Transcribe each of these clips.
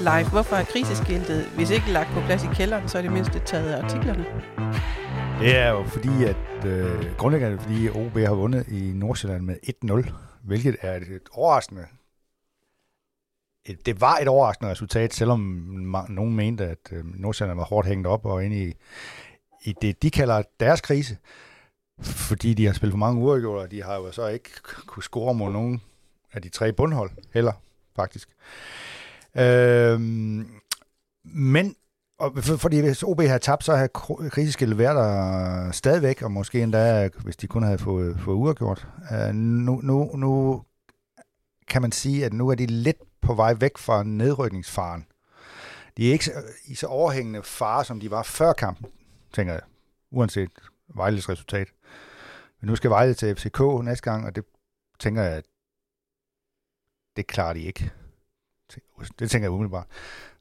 Live, hvorfor er kriseskiltet, hvis ikke lagt på plads i kælderen, så er det mindst taget af artiklerne? Det er jo fordi, at øh, grundlæggende fordi OB har vundet i Nordsjælland med 1-0, hvilket er et, et overraskende et, det var et overraskende resultat, selvom nogen mente, at øh, Nordsjælland var hårdt hængt op og inde i, i det, de kalder deres krise, fordi de har spillet for mange uger, og de har jo så ikke kunne score mod nogen af de tre bundhold heller, faktisk. Øh, men og for, fordi hvis OB havde tabt, så havde kriseskillet været der stadigvæk, og måske endda, hvis de kun havde fået, fået uafgjort. Uh, nu, nu, nu kan man sige, at nu er de lidt på vej væk fra nedrykningsfaren. De er ikke så, i så overhængende fare, som de var før kampen, tænker jeg, uanset Vejles resultat. Men nu skal Vejle til FCK næste gang, og det tænker jeg, at det klarer de ikke. Det tænker jeg umiddelbart.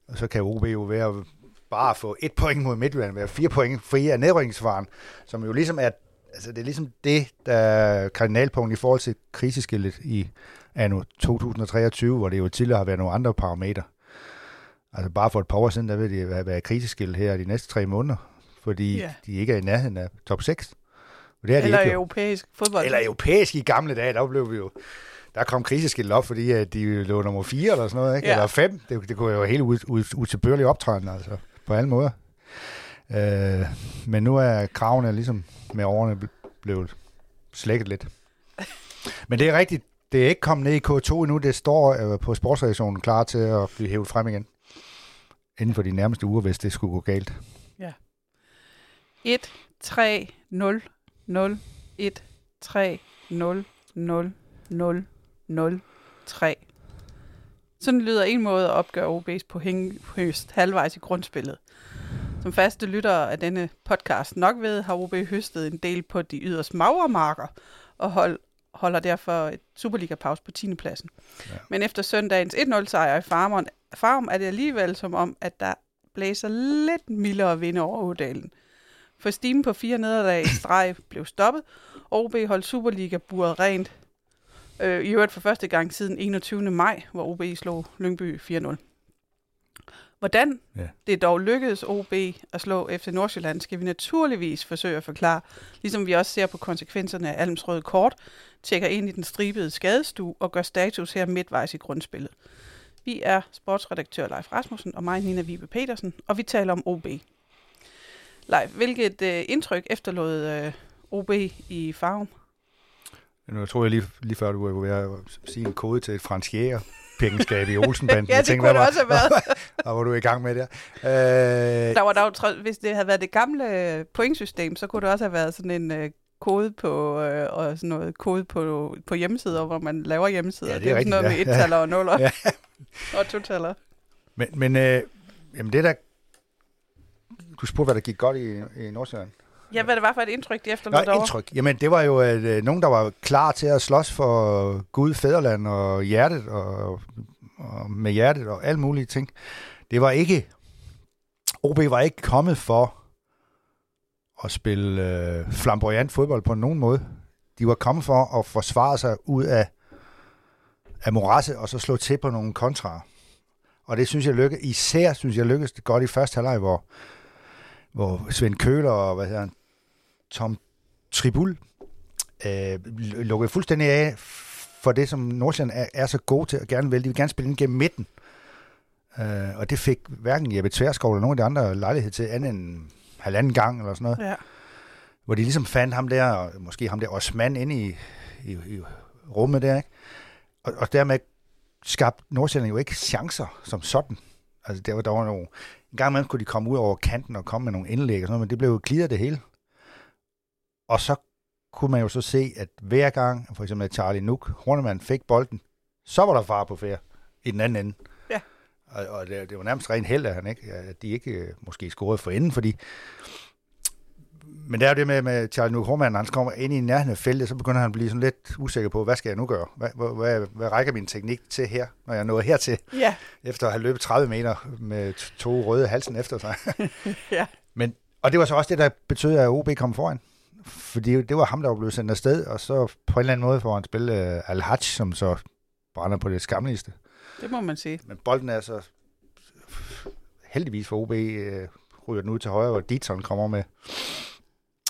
Og så kan OB jo være bare få et point mod Midtjylland, være fire point fri af nedrykningsfaren, som jo ligesom er, altså det er ligesom det, der er kardinalpunkt i forhold til kriseskillet i anno 2023, hvor det jo tidligere har været nogle andre parametre. Altså bare for et par år siden, der vil det være, kriseskilt her de næste tre måneder, fordi ja. de ikke er i nærheden af top 6. Og det er Eller de ikke, europæisk fodbold. Eller europæisk i gamle dage, der blev vi jo der kom kriseskilt op, fordi at de lå nummer 4 eller sådan noget, ikke? Ja. eller 5. Det, det kunne jo helt utilbørligt optræden, altså, på alle måder. Øh, men nu er kravene ligesom med årene blevet slækket lidt. Men det er rigtigt, det er ikke kommet ned i K2 endnu. Det står øh, på sportsredaktionen klar til at blive hævet frem igen. Inden for de nærmeste uger, hvis det skulle gå galt. Ja. 1, 3, 0, 0, 1, 3, 0, 0, 0, 0, 3. Sådan lyder en måde at opgøre OB's på høst halvvejs i grundspillet. Som faste lyttere af denne podcast nok ved, har OB høstet en del på de yderst magre marker og hold, holder derfor et Superliga-pause på 10. pladsen. Ja. Men efter søndagens 1-0-sejr i Farmeren, Farm er det alligevel som om, at der blæser lidt mildere vind over Ådalen. For stimen på fire nederlag i streg blev stoppet, og OB holdt Superliga-buret rent. Øh, I øvrigt for første gang siden 21. maj, hvor OB slog Lyngby 4-0. Hvordan ja. det dog lykkedes OB at slå FC Nordsjælland, skal vi naturligvis forsøge at forklare, ligesom vi også ser på konsekvenserne af Alms røde kort, tjekker ind i den stribede skadestue og gør status her midtvejs i grundspillet. Vi er sportsredaktør Leif Rasmussen og mig, Nina Vibe Petersen, og vi taler om OB. Leif, hvilket øh, indtryk efterlod øh, OB i farven? Nu tror jeg lige, lige før, du var ved at sige en kode til et fransk jæger pengeskab i Olsenbanden. ja, det tænkte, kunne det også have været. og hvor du i gang med det. Øh, der var der, hvis det havde været det gamle pointsystem, så kunne det også have været sådan en øh, kode på øh, og sådan noget kode på, på hjemmesider, hvor man laver hjemmesider. Ja, det er, det er rigtigt, sådan noget ja. med et-taller og nuller ja. og to-taller. Men, men øh, jamen det der, du spurgte, hvad der gik godt i, i Nordsjælland. Ja, hvad det var for et indtryk, de efterlod derovre? indtryk. Jamen, det var jo at, øh, nogen, der var klar til at slås for Gud, fædreland og hjertet, og, og med hjertet og alle mulige ting. Det var ikke... OB var ikke kommet for at spille øh, flamboyant fodbold på nogen måde. De var kommet for at forsvare sig ud af, af morasse, og så slå til på nogle kontra. Og det synes jeg lykkes, især synes jeg lykkedes det godt i første halvleg, hvor, hvor Svend Køler og hvad hedder han, Tom Tribul øh, lukkede fuldstændig af for det, som Nordsjælland er, er så god til at gerne vil. De vil gerne spille ind gennem midten. Øh, og det fik hverken Jeppe Tverskov eller nogen af de andre lejlighed til andet end halvanden gang eller sådan noget. Ja. Hvor de ligesom fandt ham der, og måske ham der Osman inde i, i, i rummet der, ikke? Og, og dermed skabte Nordsjælland jo ikke chancer som sådan. Altså der var, der var nogle, en gang imellem kunne de komme ud over kanten og komme med nogle indlæg og sådan noget, men det blev jo glidet det hele. Og så kunne man jo så se, at hver gang, for eksempel Charlie Nook, Hornemann fik bolden, så var der far på færd i den anden ende. Ja. Og, og det, det var nærmest rent held, at, han ikke, at de ikke øh, måske scorede for enden, fordi men det er jo det med, med Charlie Nook Hornemann, når han kommer ind i nærheden af feltet, så begynder han at blive sådan lidt usikker på, hvad skal jeg nu gøre? Hvad, hvad, hvad, hvad rækker min teknik til her, når jeg nåede hertil? Ja. Efter at have løbet 30 meter med to røde halsen efter sig. ja. Men, og det var så også det, der betød, at OB kom foran fordi det var ham, der var blevet sendt afsted, og så på en eller anden måde får han spille uh, Al-Hajj, som så brænder på det skamligste. Det må man sige. Men bolden er så heldigvis for OB øh, ryger den ud til højre, hvor Ditson kommer med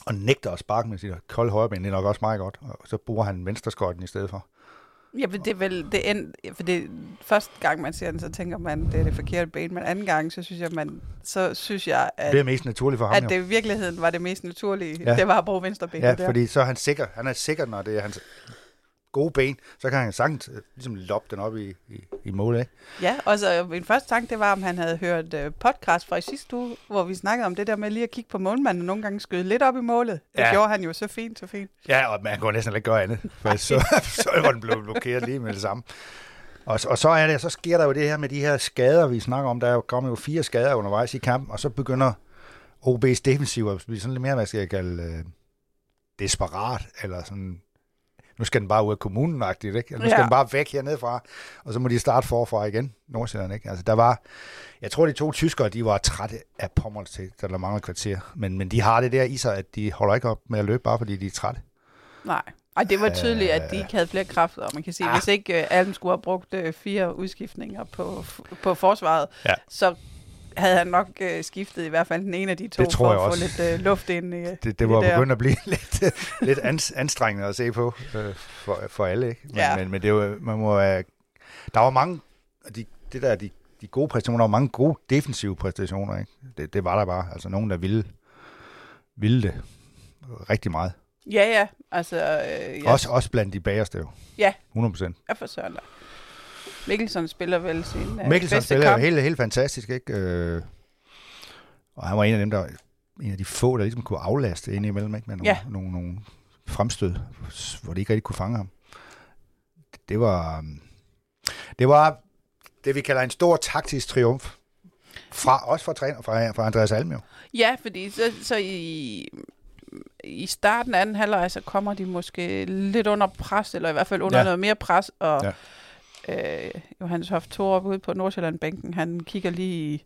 og nægter at sparke med sit kolde højreben. Det er nok også meget godt. Og så bruger han venstreskøjten i stedet for. Ja, men det er vel det end, for det første gang man ser den, så tænker man, det er det forkerte ben, men anden gang, så synes jeg, man, så synes jeg, at, Det er mest naturligt for ham, at jo. det i virkeligheden var det mest naturlige. Ja. Det var at bruge venstre ben Ja, der. fordi så er han sikker. Han er sikker, når det er hans gode ben, så kan han sagtens øh, ligesom loppe den op i, i, i målet, ikke? Ja, og så min første tanke, det var, om han havde hørt uh, podcast fra i sidste uge, hvor vi snakkede om det der med lige at kigge på målmanden og nogle gange skyde lidt op i målet. Det Ja. ja. gjorde han jo så fint, så fint. Ja, og man kunne næsten ikke gøre andet, for så, så var den blevet blokeret lige med det samme. Og, og så, er det, så sker der jo det her med de her skader, vi snakker om. Der er jo kommet jo fire skader undervejs i kampen, og så begynder OB's defensiv at blive sådan lidt mere, hvad skal jeg kalde, øh, desperat, eller sådan, nu skal den bare ud af kommunen ikke? Eller nu skal Ja. den bare væk hernede fra, og så må de starte forfra igen, Nordsjælland, ikke? Altså, der var, jeg tror, de to tyskere, de var trætte af pommels til, der mangler kvarter, men, men de har det der i sig, at de holder ikke op med at løbe, bare fordi de er trætte. Nej. Ej, det var tydeligt, at de Øh. ikke havde flere kræfter. Og man kan sige, Ah. hvis ikke uh, Alm skulle have brugt uh, fire udskiftninger på, på forsvaret, Ja. så havde han nok uh, skiftet i hvert fald den ene af de to, Det tror for jeg at også. få lidt uh, luft ind i, det, i det var der. begyndt at blive lidt, lidt ans, anstrengende at se på øh, for, for alle. Ikke? Men, Ja. men, men det var, man må, øh, der var mange, de, det der, de, de gode præstationer, der var mange gode defensive præstationer. Ikke? Det, det var der bare. Altså nogen, der ville, ville det rigtig meget. Ja, ja. Altså, øh, Ja. ja, Også, også blandt de bagerste jo. Ja. 100 procent. jeg for søren da. Mikkelsen spiller vel sin uh, Mikkelsen spiller jo kamp. helt, helt fantastisk, ikke? Øh, og han var en af dem, der en af de få, der ligesom kunne aflaste ind imellem, ikke? Med nogle, Ja. nogle, nogle fremstød, hvor de ikke rigtig kunne fange ham. Det var, det var det, vi kalder en stor taktisk triumf. Fra, også fra, træner, fra, fra Andreas Alm, jo. Ja, fordi så, så i, i starten af anden halvleg, så kommer de måske lidt under pres, eller i hvert fald under ja. noget mere pres, og Ja. Øh, Johannes Hoff Thorup ude på Nordsjælland-bænken, han kigger lige i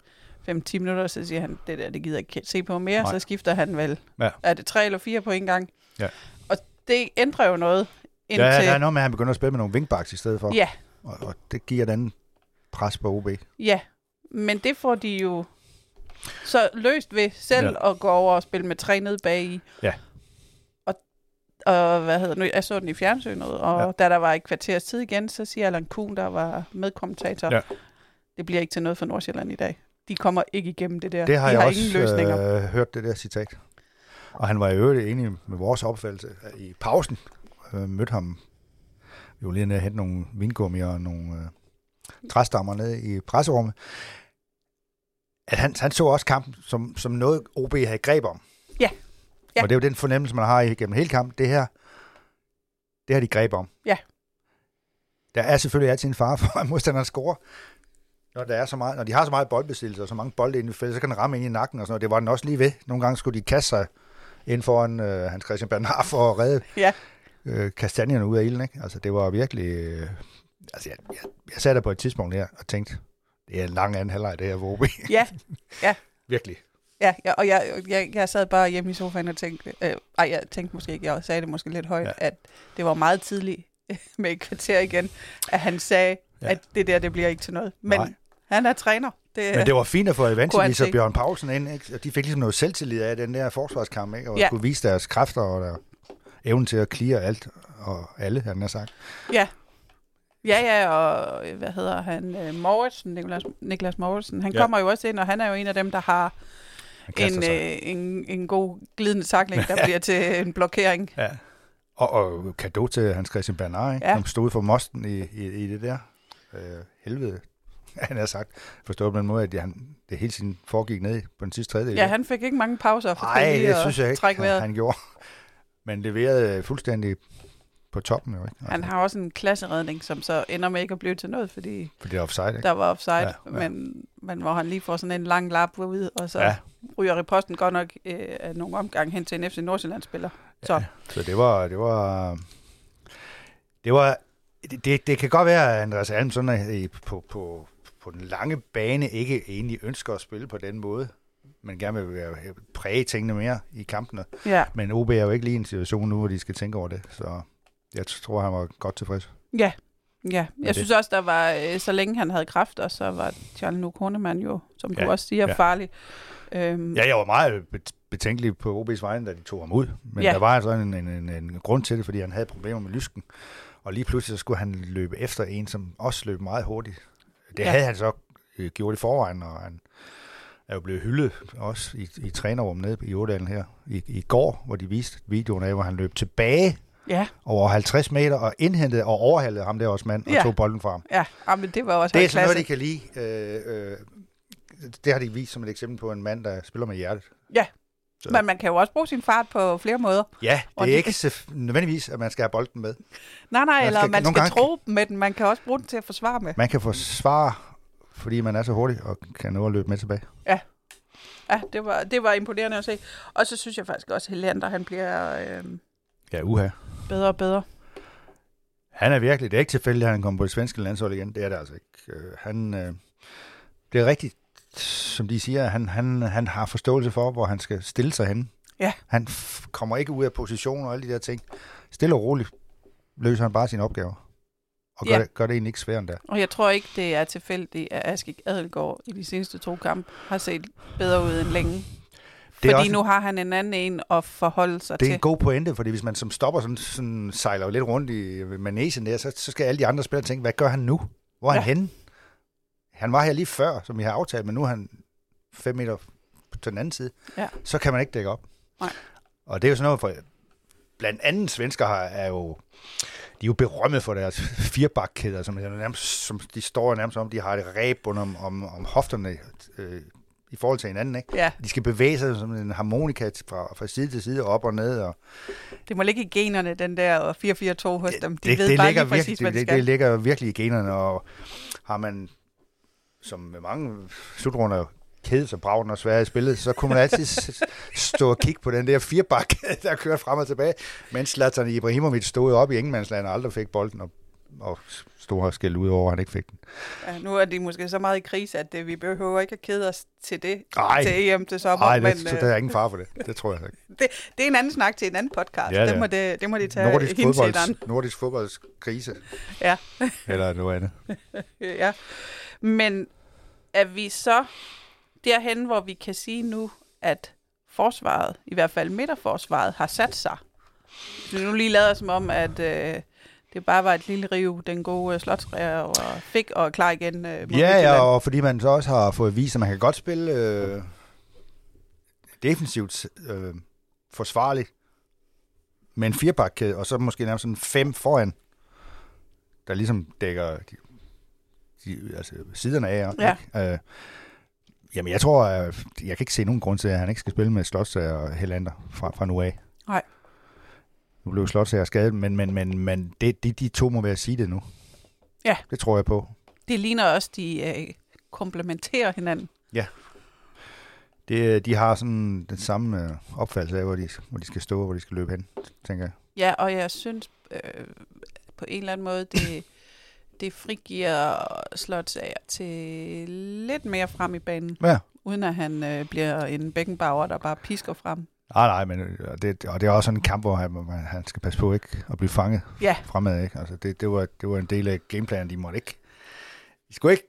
5-10 minutter, så siger han, det der, det gider jeg ikke se på mere, Nej. så skifter han vel, Ja. er det tre eller fire på en gang? Ja. Og det ændrer jo noget indtil... Ja, der er noget med, at han begynder at spille med nogle wingbacks i stedet for. ja, Og, og det giver et andet pres på OB. ja, men det får de jo så løst ved selv Ja. ja. at gå over og spille med tre ned bag i. Ja. Og, hvad hedder nu, jeg så den i fjernsynet, og Ja. da der var et kvarters tid igen, så siger Allan Kuhn, der var medkommentator, Ja. det bliver ikke til noget for Nordsjælland i dag. De kommer ikke igennem det der. Det har de jeg har også ingen løsninger. øh, hørt, det der citat. Og han var i øvrigt enig med vores opfattelse i pausen. Øh, mødte ham vi var lige nede og hente nogle vingummier og nogle øh, træstammer nede i presserummet. At han, han så også kampen som, som noget, OB havde greb om. Ja. Ja. Og det er jo den fornemmelse, man har igennem hele kampen. Det her, det har de greb om. Ja. Der er selvfølgelig altid en fare for, at modstanderen scorer. Når, der er så meget, når de har så meget boldbesiddelse og så mange bolde inde i feltet, så kan den ramme ind i nakken og sådan noget. Det var den også lige ved. Nogle gange skulle de kaste sig ind foran øh, Hans Christian Bernard for at redde Ja. øh, kastanjerne ud af ilden. Ikke? Altså, det var virkelig... Øh, altså, jeg, jeg, jeg sad der på et tidspunkt her og tænkte, det er en lang anden halvleg, det her for OB. Ja, virkelig. Ja, ja, og jeg, jeg, jeg sad bare hjemme i sofaen og tænkte, øh, ej, jeg tænkte måske ikke, jeg sagde det måske lidt højt, Ja. at det var meget tidligt med et kvarter igen, at han sagde, Ja. at det der, det bliver ikke til noget. Men Nej. han er træner. Det, Men det var fint at få Evangelis og. Bjørn Paulsen ind. Ikke? Og de fik ligesom noget selvtillid af den der forsvarskamp, ikke? og Ja. kunne vise deres kræfter og der evnen til at clear alt og alle, han har sagt. Ja. Ja, ja, og hvad hedder han? Øh, Mauritsen, Niklas, Niklas Mauritsen. Han Ja. kommer jo også ind, og han er jo en af dem, der har en, øh, en, en god glidende takling, der bliver til en blokering. Ja. Og, og kado til Hans Christian Bernard, ikke? Ja. som stod for mosten i, i, i det der. Øh, helvede, han har sagt. Forstået på den måde, at han, det hele tiden foregik ned på den sidste tredjedel. Ja, han fik ikke mange pauser for Nej, det at synes jeg ikke, trække han, han gjorde. Men leverede fuldstændig på toppen jo, ikke? Altså, Han har også en klasseredning, som så ender med ikke at blive til noget, fordi For det er offside, ikke? der var offside, Ja, ja. Men, men hvor han lige får sådan en lang lap ud, og så Ja. ryger reposten godt nok øh, nogle omgang hen til en FC Nordsjælland-spiller. Så Ja, så det var, det var, det var, det, det, det kan godt være, at Andreas Alm sådan på, på, på den lange bane ikke egentlig ønsker at spille på den måde, men gerne vil præge tingene mere i kampene. ja, Men OB er jo ikke lige i en situation nu, hvor de skal tænke over det, så jeg tror, han var godt tilfreds. ja. Ja, jeg det- synes også, der var, øh, så længe han havde kræfter, så var Charles Nu Kornemann jo, som du Ja, også siger, ja. farlig. Øhm, Ja, jeg var meget bet- betænkelig på OB's vegne, da de tog ham ud. Men Ja. der var altså en, en, en, en grund til det, fordi han havde problemer med lysken. Og lige pludselig så skulle han løbe efter en, som også løb meget hurtigt. Det Ja. ja. havde han så øh, gjort i forvejen, og han er jo blevet hyldet også i, i trænerrummet nede i Ådalen her i, i går, hvor de viste videoen af, hvor han løb tilbage ja, over 50 meter og indhentede og overhalede ham der også mand og Ja. tog bolden fra ham. ja, ja, men det var også Det er sådan noget, de kan lide. Øh, øh, det har de vist som et eksempel på en mand, der spiller med hjertet. Så- Men man kan jo også bruge sin fart på flere måder. Ja, det er det- ikke nødvendigvis, at man skal have bolden med. Nej, nej, Man eller skal- man skal gange- tro med den. Man kan også bruge den til at forsvare med. Man kan forsvare, fordi man er så hurtig og kan nå at løbe med tilbage. Ja, det var, det var imponerende at se. Og så synes jeg faktisk også, at Helander, han bliver øh, Ja, uha. bedre og bedre. Han er virkelig, det er ikke tilfældigt, at han kommer på det svenske landshold igen. Det er det altså ikke. Øh, han, øh, det er rigtigt, som de siger, han, han, han har forståelse for, hvor han skal stille sig hen. Ja. Han f- kommer ikke ud af position og alle de der ting. Stille og roligt løser han bare sine opgaver. Og gør, Ja. det, gør det egentlig ikke sværere end det. Og jeg tror ikke, det er tilfældigt, at Askik Adelgaard i de seneste to kampe har set bedre ud end længe. Det Fordi også- nu har han en anden en at forholde sig Det er til. en god pointe, fordi hvis man som stopper sådan, sådan sejler lidt rundt i manesien der, så, så skal alle de andre spillere tænke, hvad gør han nu? Hvor er Ja. han henne? Han var her lige før, som vi har aftalt, men nu er han fem meter til den anden side. Ja. Så kan man ikke dække op. Nej. Og det er jo sådan noget for... Blandt andet svensker har, er jo... De er jo berømmet for deres firebakkæder, som, nærmest, som de står nærmest om, de har et ræb under om, om, om hofterne øh, i forhold til hinanden. Ikke? Ja, De skal bevæge sig som en harmonika fra, fra side til side, op og ned. Og, det må ligge i generne, den der 4-4-2 hos dem. De det, ved det bare ligger lige præcis, virkelig, det, skal. det ligger virkelig i generne, og har man, som med mange slutrunder, sig braven og svære i spillet, så kunne man altid stå og kigge på den der firebak, der kørte frem og tilbage, mens Zlatan Ibrahimovic stod op i Ingemandsland og aldrig fik bolden, og, og stod og skældte ud over, at han ikke fik den. Ja, nu er de måske så meget i krise, at det, vi behøver ikke at kede os til det Ej. til EM til sommer. Nej, men det, så øh, der er ingen far for det. Det tror jeg ikke. det, det er en anden snak til en anden podcast. Ja, det, må det, det må de tage Nordisk, fodbolds, nordisk fodboldskrise. Ja. Eller noget andet. Øh, Ja. Men er vi så derhen, hvor vi kan sige nu, at forsvaret, i hvert fald midterforsvaret, har sat sig? Så nu lige lader som om, at øh, det bare var et lille riv, den gode øh, slotsræger og fik og klar igen øh, Ja, ja, og fordi man så også har fået vist, at man kan godt spille øh, defensivt øh, forsvarligt med en firebakkæde, og så måske nærmest sådan fem foran, der ligesom dækker de, de, altså siderne af. Ja. Ikke? Øh, jamen, jeg tror, øh, jeg kan ikke se nogen grund til, at han ikke skal spille med Slotsager og Helander fra, fra nu af. Nu blev Slotsager skadet, men, men, men, men det, de, de to må være sige det nu. Ja. Det tror jeg på. Det ligner også, de øh, komplementerer hinanden. Det, de har sådan den samme øh, opfattelse af, hvor de, hvor de skal stå og hvor de skal løbe hen, tænker jeg. Ja, og jeg synes øh, på en eller anden måde, det, det frigiver Slotsager til lidt mere frem i banen, Ja. uden at han øh, bliver en bækkenbauer, der bare pisker frem. Nej, nej, men øh, og det, og det er også sådan en kamp, hvor han, han skal passe på ikke at blive fanget Ja, fremad. Ikke? Altså, det, det, var, det var en del af gameplanen, de måtte ikke. De skulle ikke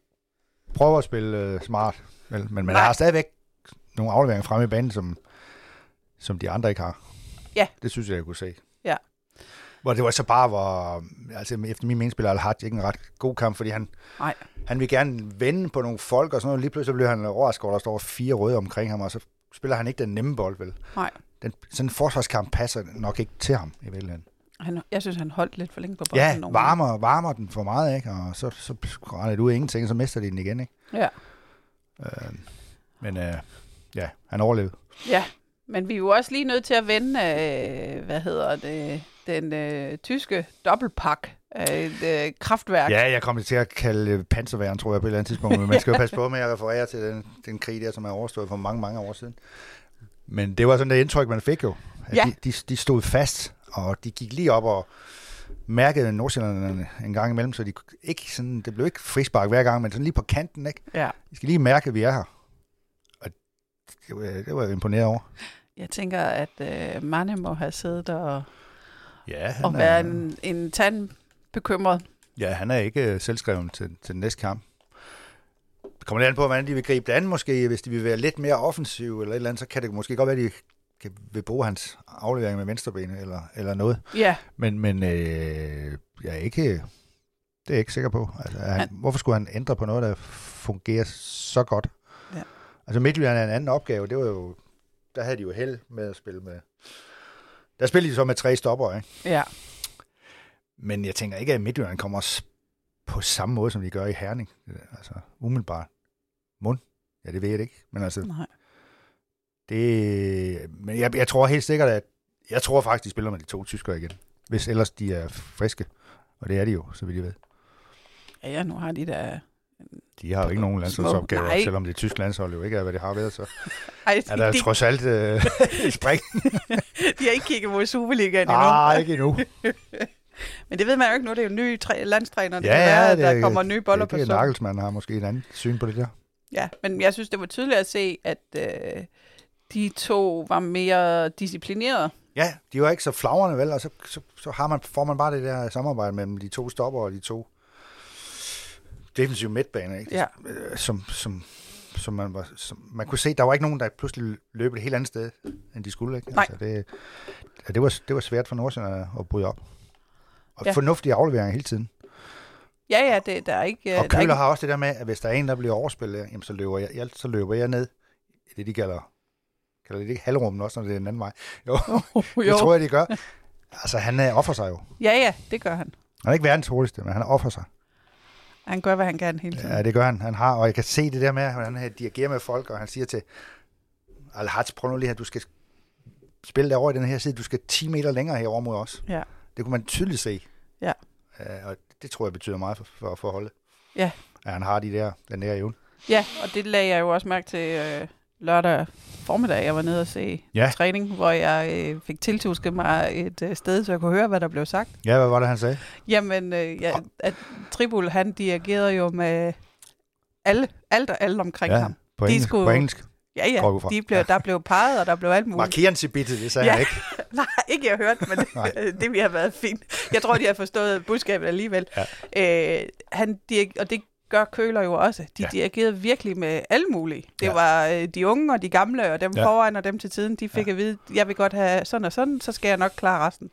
prøve at spille øh, smart, vel? men man Nej. har stadigvæk nogle afleveringer fremme i banen, som, som de andre ikke har. Ja. Det synes jeg, jeg kunne se. Ja. Hvor det var så bare, hvor, altså efter min mening spiller Al-Haj ikke en ret god kamp, fordi han, Nej. han vil gerne vende på nogle folk, og sådan noget. Lige pludselig bliver han overrasket, over, at der står fire røde omkring ham, og så spiller han ikke den nemme bold, vel? Nej. Den, sådan en forsvarskamp passer nok ikke til ham i virkeligheden. han, jeg synes, han holdt lidt for længe på bolden. Ja, varmer, varmer den for meget, ikke? Og så, så render det ud af ingenting, og så mister de den igen, ikke? Ja. Øh, men øh, ja, han overlevede. ja, men vi er jo også lige nødt til at vende, øh, hvad hedder det, den øh, tyske dobbeltpak et øh, kraftværk. Ja, jeg kommer til at kalde panserværen, tror jeg, på et eller andet tidspunkt, men man skal jo passe på med at referere til den, den krig der, som er overstået for mange, mange år siden. Men det var sådan det indtryk, man fik jo. At Ja. de, de, de stod fast, og de gik lige op og mærkede Nordsjællanderne en gang imellem, så de ikke sådan, det blev ikke frispark hver gang, men sådan lige på kanten, ikke? ja. De skal lige mærke, at vi er her. Og det var, det var jeg imponeret over. Jeg tænker, at øh, Manne må have siddet og, Ja, og været en, en tand bekymret Ja, han er ikke øh, selvskreven til, til den næste kamp. Det kommer lidt an på, hvordan de vil gribe det an måske. Hvis de vil være lidt mere offensive eller et eller andet, så kan det måske godt være, at de kan, vil bruge hans aflevering med venstrebenet eller, eller noget. Ja, Men, men øh, jeg er ikke, det er jeg ikke sikker på. Altså, han, Han- hvorfor skulle han ændre på noget, der fungerer så godt? Ja. Altså Midtjylland er en anden opgave. Det var jo, der havde de jo held med at spille med... Der spillede de så med tre stopper, ikke? ja. Men jeg tænker ikke, at Midtjylland kommer på samme måde, som de gør i Herning. Altså umiddelbart. Mund? Ja, det ved jeg ikke. Men altså, Nej. det... Men jeg, jeg tror helt sikkert, at... Jeg tror faktisk, de spiller med de to tyskere igen. Hvis ellers de er friske. Og det er de jo, så vidt jeg ved. Ja, ja, nu har de da... De har jo ikke nogen landsholdsopgaver, nej. selvom det er tysk landshold jo ikke er, hvad det har været, så Ej, er der de, trods alt øh, et spring. de har ikke kigget mod Superligaen endnu. Ah, ikke endnu. Men det ved man jo ikke nu. Det er jo en ny træ- landstræner. Det Ja, kan være, det der er- kommer nye boller på det er suppen. Nagelsmann har måske et andet syn på det der. Ja, men jeg synes, det var tydeligt at se, at øh, de to var mere disciplinerede. Ja, de var ikke så flagrende, vel? Og så, så, så har man, får man bare det der samarbejde mellem de to stopper og de to defensive midtbaner, ikke? Ja. Øh, Som, som, som, man var, som man kunne se, der var ikke nogen, der pludselig løb et helt andet sted, end de skulle. Ikke? Nej. Altså, det, ja, det, var, det var svært for Nordsjælland at, at bryde op. Og Ja. fornuftige afleveringer hele tiden. Ja, ja, det, der er ikke... øh, Og er Køller ikke, har også det der med, at hvis der er en, der bliver overspillet, jamen, så, løber jeg, så løber jeg ned det, de kalder, kalder det ikke halvrummen også, når det er den anden vej. Jo, jo. det tror jeg, de gør. Altså, han øh, offer sig jo. Ja, ja, det gør han. Han er ikke verdens hurtigste, men han offer sig. Han gør, hvad han kan hele tiden. Ja, det gør han. Han har, og jeg kan se det der med, hvordan han dirigerer med folk, og han siger til al prøv nu lige her, du skal spille derovre i den her side, du skal 10 meter længere herover mod os. Ja. Det kunne man tydeligt se. Ja. Uh, og det tror jeg betyder meget for, for, for holdet. Ja. At han har de der, den der evne. Ja, og det lagde jeg jo også mærke til øh, lørdag formiddag. Jeg var nede og se Ja. træning, hvor jeg øh, fik tiltusket mig et øh, sted, så jeg kunne høre, hvad der blev sagt. Ja, hvad var det, han sagde? Jamen, øh, ja, at Tribul, han dirigerede jo med alle, alt og alle omkring Ja, ham. På De engelsk. skulle- På engelsk. Ja, ja, jeg de blev, Ja. der blev peget, og der blev alt muligt. Markeren til bitte, det sagde Ja. han ikke. Nej, ikke jeg hørt, men det, det ville have været fint. Jeg tror, de har forstået budskabet alligevel. Ja. Øh, han, dirig- og det gør Køler jo også. De ja. Dirigerede virkelig med alle mulige. Det ja. Var øh, de unge og de gamle, og dem ja. Foran og dem til tiden. De fik ja. at vide, jeg vil godt have sådan og sådan, så skal jeg nok klare resten.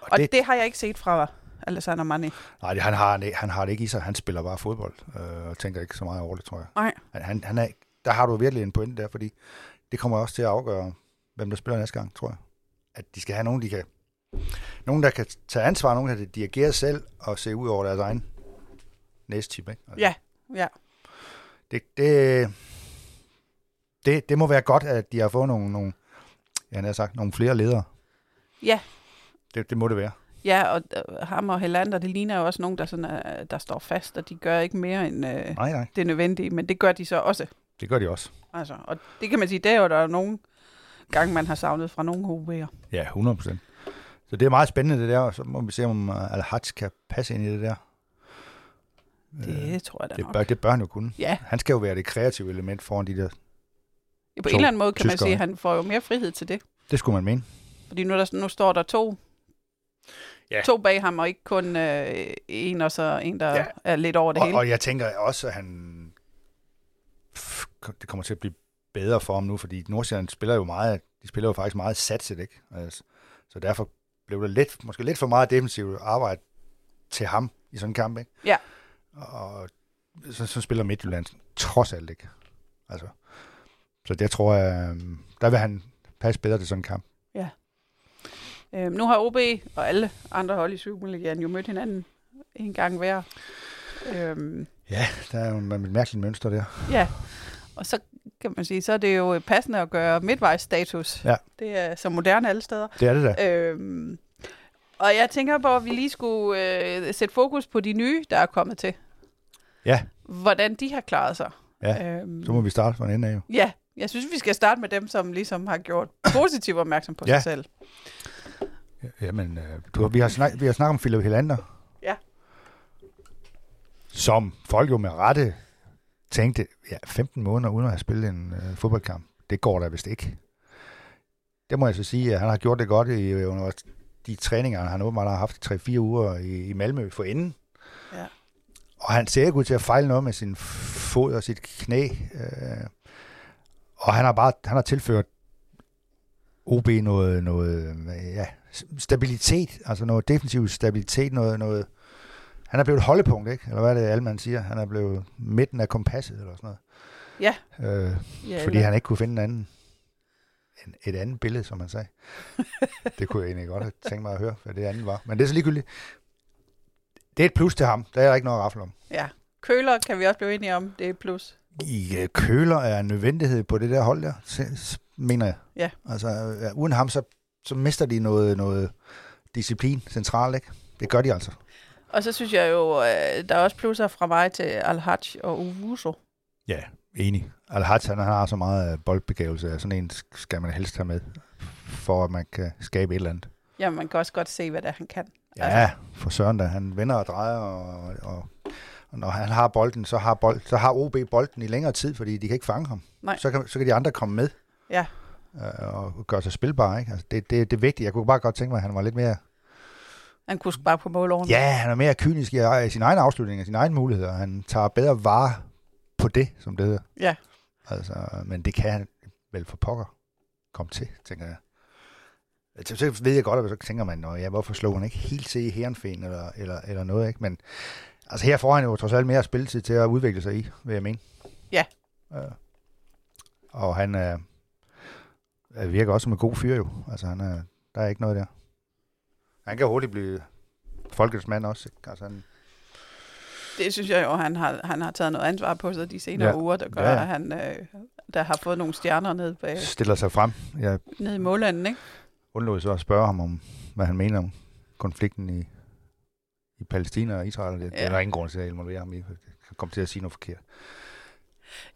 Og Og det, det, har jeg ikke set fra Alessandro Mani. nej, han har, han har det ikke i sig. Han spiller bare fodbold, øh, og tænker ikke så meget over det, tror jeg. Nej. Han, han, han er, der har du virkelig en pointe der, fordi det kommer også til at afgøre, hvem der spiller næste gang, tror jeg. At de skal have nogen, de kan, nogen der kan tage ansvar, nogen der kan dirigere selv og se ud over deres egen næste type. Ikke? Altså, Ja, ja. Det, det, det, det, må være godt, at de har fået nogle, nogle, ja, jeg har sagt, nogle flere ledere. Ja, Det, det må det være. ja og ham og Helander, det ligner jo også nogen, der, sådan, er, der står fast, og de gør ikke mere end øh, Nej, nej, det nødvendige, men det gør de så også. Det gør de også. Altså, og det kan man sige, det er jo der er nogle gange, man har savnet fra nogle HB'er. Ja, 100 procent. Så det er meget spændende det der, og så må vi se, om uh, al kan passe ind i det der. Det tror jeg da det, nok. bør, det bør han jo kunne. Ja, Han skal jo være det kreative element foran de der. på To en eller anden måde kan man tyskere. sige, at han får jo mere frihed til det. Det skulle man mene. Fordi nu, er der, nu står der to, Ja. to bag ham, og ikke kun øh, en, og så en, der Ja. ja. er lidt over det Og, hele. og jeg tænker også, at han det kommer til at blive bedre for ham nu, fordi Nordsjælland spiller jo meget, de spiller jo faktisk meget satset, ikke? Altså, så derfor blev det lidt, måske lidt for meget defensivt arbejde til ham i sådan en kamp, ikke? Ja. Og så, så spiller Midtjylland trods alt ikke. Altså, så det tror jeg, øhm, der vil han passe bedre til sådan en kamp. Øhm, nu har OB og alle andre hold i Superligaen jo mødt hinanden en gang hver. Øhm, Ja, der er jo et mærkeligt mønster der. ja, og så kan man sige, så er det jo passende at gøre midtvejsstatus. Ja. Det er så moderne alle steder. Det er det da. Øhm, og jeg tænker på, at vi lige skulle øh, sætte fokus på de nye, der er kommet til. Ja. Hvordan de har klaret sig. Ja, Øhm, Så må vi starte fra en ende af jo. ja, jeg synes, vi skal starte med dem, som ligesom har gjort positiv opmærksom på Ja. sig selv. Jamen, øh, du, vi, har snak, vi har snakket om Philip Helander. Ja. Som folk jo med rette tænkte, ja, 15 måneder uden at have spillet en øh, fodboldkamp, det går da vist ikke. Det må jeg så sige, at han har gjort det godt i, under de træninger, han åbenbart har haft 3-4 uger i, i Malmø for inden. og han ser ikke ud til at fejle noget med sin fod og sit knæ. Øh, og han har bare han har tilført OB noget, noget ja, stabilitet, altså noget defensiv stabilitet, noget, noget, han er blevet et holdepunkt, ikke? Eller hvad er det, alle man siger? Han er blevet midten af kompasset, eller sådan noget. Ja. Øh, ja fordi eller- han ikke kunne finde en anden, en, et andet billede, som man sagde. det kunne jeg egentlig godt have tænkt mig at høre, hvad det andet var. Men det er så ligegyldigt. Det er et plus til ham. Der er der ikke noget at rafle om. Ja. Køler kan vi også blive enige om, det er et plus. I øh, køler er en nødvendighed på det der hold der, mener jeg. Ja. Altså, øh, uden ham, så, så mister de noget, noget disciplin centralt, ikke? Det gør de altså. Og så synes jeg jo, øh, der er også plusser fra mig til Al-Haj og Uvuso. Ja, enig. Al-Haj, han har så meget øh, boldbegævelse, at sådan en skal man helst have med, for at man kan skabe et eller andet. Ja, man kan også godt se, hvad det er, han kan. Ja, for Søren da. Han vender og drejer, og, og, og når han har bolden, så har, bold, så har OB bolden i længere tid, fordi de kan ikke fange ham. Nej. Så kan, så kan de andre komme med Ja, øh, og gøre sig spilbare. Ikke? Altså, det, det, det er vigtigt. Jeg kunne bare godt tænke mig, at han var lidt mere... han kunne bare på mål over. Ja, han er mere kynisk i, i sin egen afslutning og sine egne muligheder. Han tager bedre vare på det, som det hedder. Ja. Altså, men det kan han vel for pokker komme til, tænker jeg. Altså, så ved jeg godt, at så tænker man, ja, hvorfor slog han ikke helt se i Herrenfen eller, eller, eller noget, ikke? Men altså, her får han jo trods alt mere spilletid til at udvikle sig i, vil jeg mene. Ja. Øh, og han er, er virker også som en god fyr jo. Altså, han er, der er ikke noget der. Han kan hurtigt blive folkets mand også. Ikke? Altså, han, Det synes jeg jo, han har, han har taget noget ansvar på sig de senere Ja. ja. uger, der gør, Ja, ja, ja. at han øh, der har fået nogle stjerner ned, bag, stiller sig frem. Jeg ned i målanden, ikke? undlod så at spørge ham om, hvad han mener om konflikten i, i Palæstina og Israel. Det, ja. det Ja. er der ingen grund til at involvere ham i. Jeg komme til at sige noget forkert.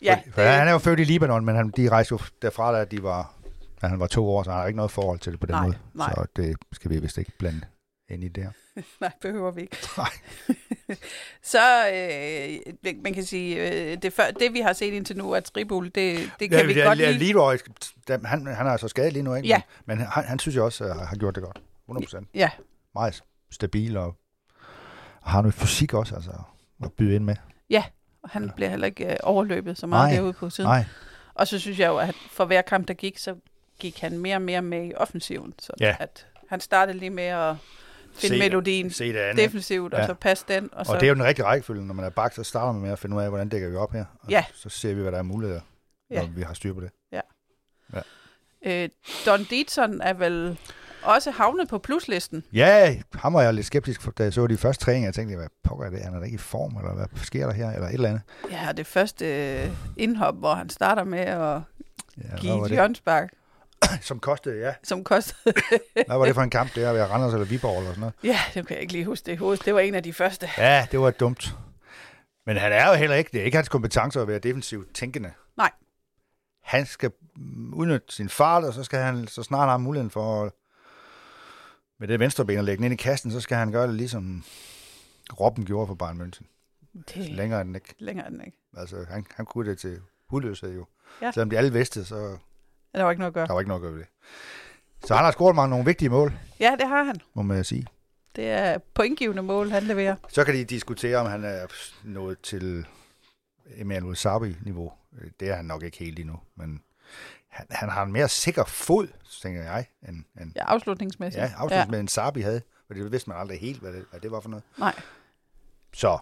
Ja, for, for han er jo født i Libanon, men han, de rejste jo derfra, da, de var, da han var to år, så han har ikke noget forhold til det på den Nej, måde. nej. Så det skal vi vist ikke blande ind i det her. Nej, behøver vi ikke. Nej. så øh, man kan sige, øh, det, før, det vi har set indtil nu af Tribul, det, det kan ja, vi det, godt ja, lide. Leroy, der- han, han er så skadet lige nu, ikke? Ja. Men, men han, han synes jeg også uh, har gjort det godt. 100%. Ja, Meget stabil og, og har noget fysik også, altså, at byde ind med. og han bliver heller ikke øh, overløbet så meget Nej, derude på siden. Nej, Og så synes jeg jo, at for hver kamp, der gik, så gik han mere og mere med i offensiven. Så Ja. at han startede lige med at finde Se- melodien se det andet. defensivt, og Ja. så passe den. Og, Og, så, og det er jo den rigtige rækkefølge, når man er bak, så starter man med at finde ud af, hvordan dækker vi op her. Og Ja. Så ser vi, hvad der er muligheder, når Ja. vi har styr på det. øh, Don Dietzson er vel også havnet på pluslisten. Ja, ham var jeg lidt skeptisk, for, da jeg så de første træninger. Jeg tænkte, hvad pokker er det? Han er da ikke i form, eller hvad sker der her? Eller et eller andet. Ja, det første indhop, hvor han starter med at Ja, give et hjørnspark, Som kostede, ja. som kostede... Hvad var det for en kamp? Det er ved Randers eller Viborg eller sådan noget. ja, det kan jeg ikke lige huske det hovedet. Det var en af de første. Ja, det var dumt. Men han er jo heller ikke, det er ikke hans kompetence at være defensivt tænkende. Nej. Han skal mm, udnytte sin fart, og så skal han, så snart han har muligheden for at, med det venstre ben at lægge den ind i kassen, så skal han gøre det ligesom Robben gjorde for Bayern München. Det er Længere end ikke. længere end ikke. Altså, han, han kunne det til hudløshed jo. Ja. Selvom de alle vidste, så Der var ikke noget at gøre. der var ikke noget at gøre ved det. Så han har scoret mange nogle vigtige mål, Ja, det har han. må man sige. Det er pointgivende mål, han leverer. Så kan de diskutere, om han er nået til Emmanuel Sabi-niveau. Det er han nok ikke helt endnu, men han, han har en mere sikker fod, tænker jeg, end, end Ja, afslutningsmæssigt. ja, afslut ja. med en Sabi havde. For det vidste man aldrig helt, hvad det, hvad det var for noget. Nej. Så,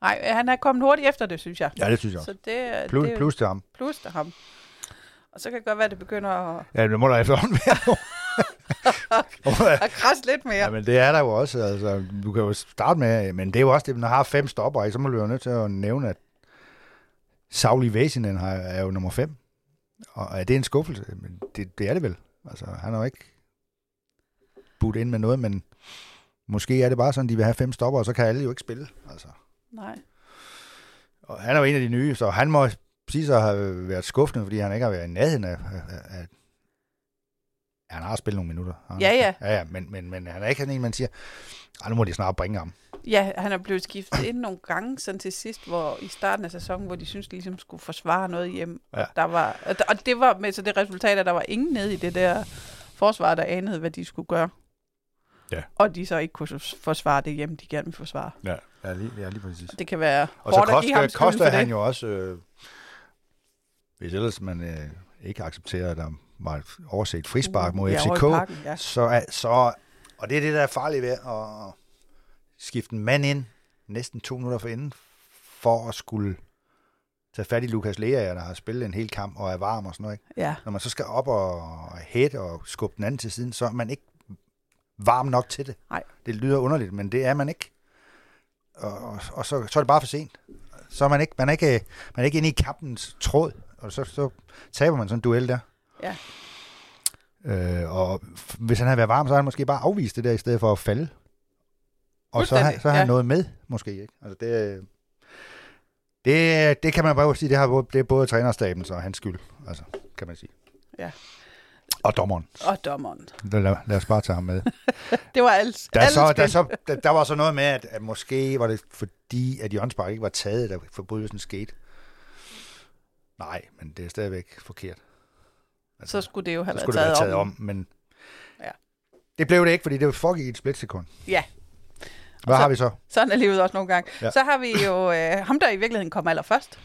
Nej, han er kommet hurtigt efter det, synes jeg. ja, det synes jeg også. Så det, Plus, det plus til ham. plus til ham. Og så kan det godt være, at det begynder at, Ja, det må der efterhånden være at krasse lidt mere. Ja, men det er der jo også. Altså, du kan jo starte med, men det er jo også det, når har fem stopper, så må du jo nødt til at nævne, at Sauli Væsinen er jo nummer fem. Og er det en skuffelse? Men det, det er det vel. Altså, han har jo ikke budt ind med noget, men måske er det bare sådan, de vil have fem stopper, og så kan alle jo ikke spille. Altså. Nej. Og han er jo en af de nye, så han må at have været skuffende, fordi han ikke har været i nærheden af, af, han har spillet nogle minutter. har han Ja, ja. ja, ja men, men, men han er ikke sådan en, man siger, "Ej, nu må de snart bringe ham. Ja, han er blevet skiftet ind nogle gange sådan til sidst, hvor i starten af sæsonen, hvor de synes de ligesom skulle forsvare noget hjem. Ja. Og, der var, og det var med så det resultat, at der var ingen nede i det der forsvar, der anede, hvad de skulle gøre. Ja. og de så ikke kunne forsvare det hjem, de gerne vil forsvare. Ja, ja lige, ja, lige præcis. Det kan være Og så hårdt at give ham koster, koster han det. jo også, øh, hvis ellers man øh, ikke accepterer, at der var et overset frispark mod Ja, FCK, parken, ja. så, er- så, og det er det, der er farligt ved at skifte en mand ind næsten to minutter for inden, for at skulle tage fat i Lukas Lea, der har spillet en hel kamp og er varm og sådan noget. Ikke? Ja, Når man så skal op og hætte og skubbe den anden til siden, så er man ikke varm nok til det. Nej. Det lyder underligt, men det er man ikke. Og, og, og så, så er det bare for sent. Så er man ikke, man er ikke, man er ikke inde i kampens tråd, og så, så taber man sådan en duel der. Ja. Øh, og hvis han havde været varm, så havde han måske bare afvist det der, i stedet for at falde. Og så, så har han ja. noget med, måske. Ikke? Altså det, det, det kan man bare sige, det, har, både- det er både trænerstabens og hans skyld, altså, kan man sige. Ja. Og dommeren. og dommeren. Lad, lad, os bare tage ham med. Det var alt. Der, er så, der, er så, der, der var så noget med, at, at måske var det fordi, at Jørgens ikke var taget, da forbrydelsen skete. Nej, men det er stadigvæk forkert. Så skulle det jo have så været skulle det taget, taget om. om, men Ja. det blev det ikke, fordi det foregik i et splitsekund. Ja. Hvad så- har vi så? Sådan er livet også nogle gange. Ja. Så har vi jo øh, ham, der i virkeligheden kom allerførst.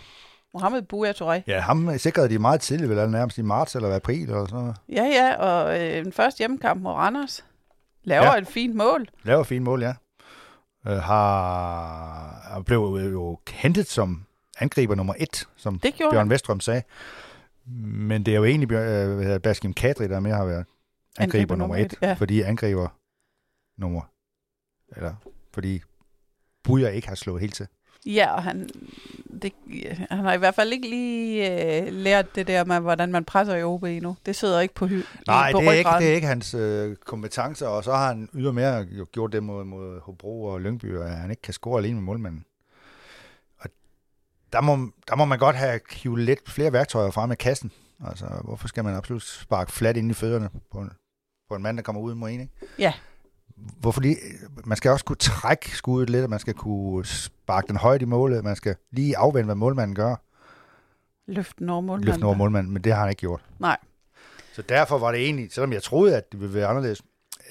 Mohamed Bouya Touré. Ja, ham sikrede de meget tidligt, vel nærmest i marts eller april eller sådan noget. Ja, ja, og øh, en første hjemmekamp mod Randers. Laver Ja. et fint mål. Laver fint mål, ja. Øh, har, har blev jo hentet som angriber nummer et, som Det Bjørn han. Vestrøm sagde. Men det er jo egentlig øh, Baskim Kadri, der mere har været angriber, Angriber nummer et, et, ja. fordi angriber nummer, eller fordi Buja ikke har slået helt til. Ja, og han, det, han har i hvert fald ikke lige øh, lært det der med, hvordan man presser i OB endnu. Det sidder ikke på, hy- Nej, på det er, ikke, det er ikke hans øh, kompetencer, og så har han ydermere jo gjort det mod, mod Hobro og Lyngby, at han ikke kan score alene med målmanden. Der må, der må man godt have hivet lidt flere værktøjer frem med kassen. Altså, hvorfor skal man absolut sparke flat ind i fødderne på en, på en mand, der kommer ud mod en, ikke? Ja. Hvorfor lige, man skal også kunne trække skuddet lidt, og man skal kunne sparke den højt i målet, man skal lige afvente, hvad målmanden gør, Løft den over målmanden. løfte over målmanden, men det har han ikke gjort. Nej. Så derfor var det egentlig, selvom jeg troede, at det ville være anderledes,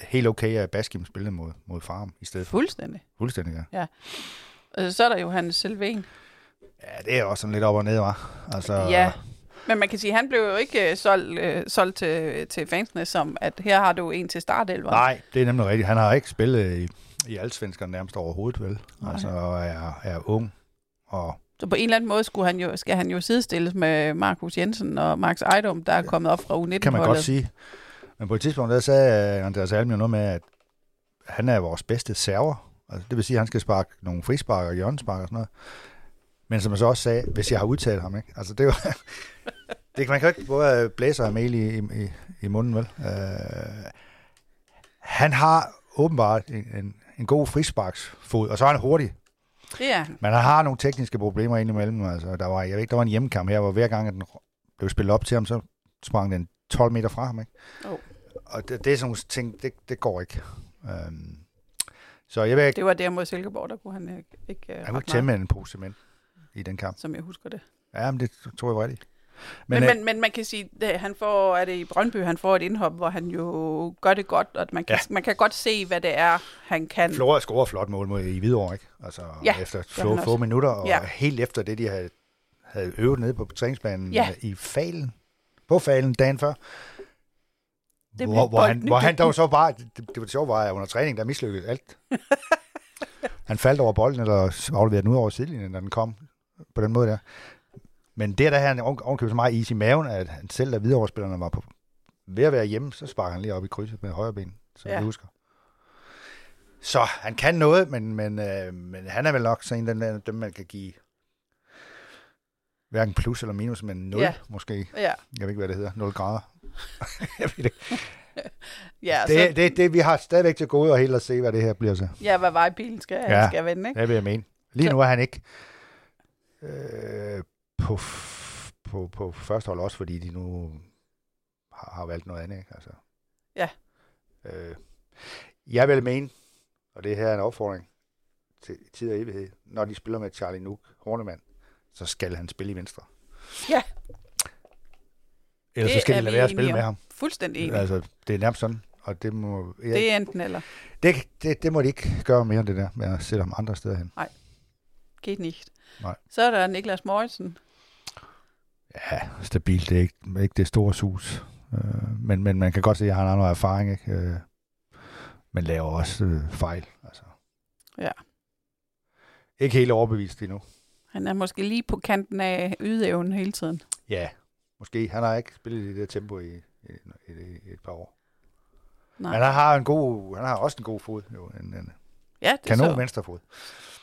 helt okay, at Baskim spillede mod, mod Farm i stedet for. Fuldstændig. Fuldstændig, ja. Øh, Så er der jo Hans Selven. Ja, det er også sådan lidt op og ned, var. Altså, Ja. Men man kan sige, at han blev jo ikke øh, solgt, øh, solgt til, til fansene, som at her har du en til startelver. Nej, det er nemlig rigtigt. Han har ikke spillet i, i Allsvenskeren nærmest overhovedet, vel? Nej. Altså, og er, er ung. Og Så på en eller anden måde skulle han jo, skal han jo sidestilles med Markus Jensen og Max Ejdom, der er kommet op fra U19-holdet. kan man godt sige. Men på et tidspunkt, der sagde øh, Andreas Alm jo noget med, at han er vores bedste server. Altså, det vil sige, at han skal sparke nogle frispark og hjørnespark og sådan noget. Men som jeg så også sagde, hvis jeg har udtalt ham, ikke? Altså, det jo... det kan man kan jo ikke både blæse og mel i, i, i munden, vel? Uh, han har åbenbart en, en, en god frisparksfod, og så er han hurtig. Det er han. Men han har nogle tekniske problemer indimellem. Altså, der var, jeg ved ikke, der var en hjemmekamp her, hvor hver gang at den blev spillet op til ham, så sprang den 12 meter fra ham. Ikke? Jo. Og det, det er sådan nogle ting, det, det går ikke. Um, så jeg ved ikke, Det var der mod Silkeborg, der kunne han ikke, ikke øh, han kunne tæmme en pose cement i den kamp. som jeg husker det. Ja, men det tror jeg var rigtigt. Men, øh, men, men man kan sige, at han får, er det i Brøndby, han får et indhop, hvor han jo gør det godt, og at man kan, Ja. man kan godt se, hvad det er, han kan. Flora scorer flot mål mod i Hvidovre, ikke? Altså, Ja, efter få, få minutter, og Ja. helt efter det, de havde, havde øvet nede på træningsbanen Ja. i Falen, på Falen dagen før. Det hvor, hvor, han, hvor han dog så bare, det, det var det sjove var, at under træning, der mislykkedes alt. han faldt over bolden, eller afleverede den ud over sidelinjen, når den kom på den måde der. Men det der her, han ovenkøbte så meget is i maven, at han selv, da videreoverspillerne var på, ved at være hjemme, så sparker han lige op i krydset med højre ben, som ja. Jeg husker. Så han kan noget, men, men, øh, men han er vel nok sådan en, den dem man kan give hverken plus eller minus, men 0 Ja. måske. Ja, Jeg ved ikke, hvad det hedder. 0 grader. jeg ved det. ja, Det, så, det, det, vi har stadigvæk til gode og helt at se, hvad det her bliver til. ja hvad vejbilen skal, Ja. skal vende, ikke? Det vil jeg mene. Lige Så- nu er han ikke øh, på, f- på, på første hold også, fordi de nu har, har valgt noget andet. Ikke? Altså, Ja. Øh, jeg vil mene, og det her er en opfordring til tid og evighed, når de spiller med Charlie Nook, Hornemann, så skal han spille i venstre. Ja. Ellers så Det skal er de lade være at enige spille om. med ham. Fuldstændig enig. Altså, det er nærmest sådan. og det må... Ja, Det er enten eller. det, det, det må de ikke gøre mere, det der med at sætte ham andre steder hen. Geht nicht. Nej. Så er der Niklas Mortensen. Ja, stabilt. Det er ikke, ikke det store sus. Øh, men, men man kan godt se, at han har noget erfaring, ikke? Øh, men laver også øh, fejl. Altså. Ja. Ikke helt overbevist endnu. Han er måske lige på kanten af ydeevnen hele tiden. Ja, måske. Han har ikke spillet i det der tempo i, i, i, i et par år. Nej. Men han har, en god, han har også en god fod. Jo, en, en ja, det, kanon så, venstre fod.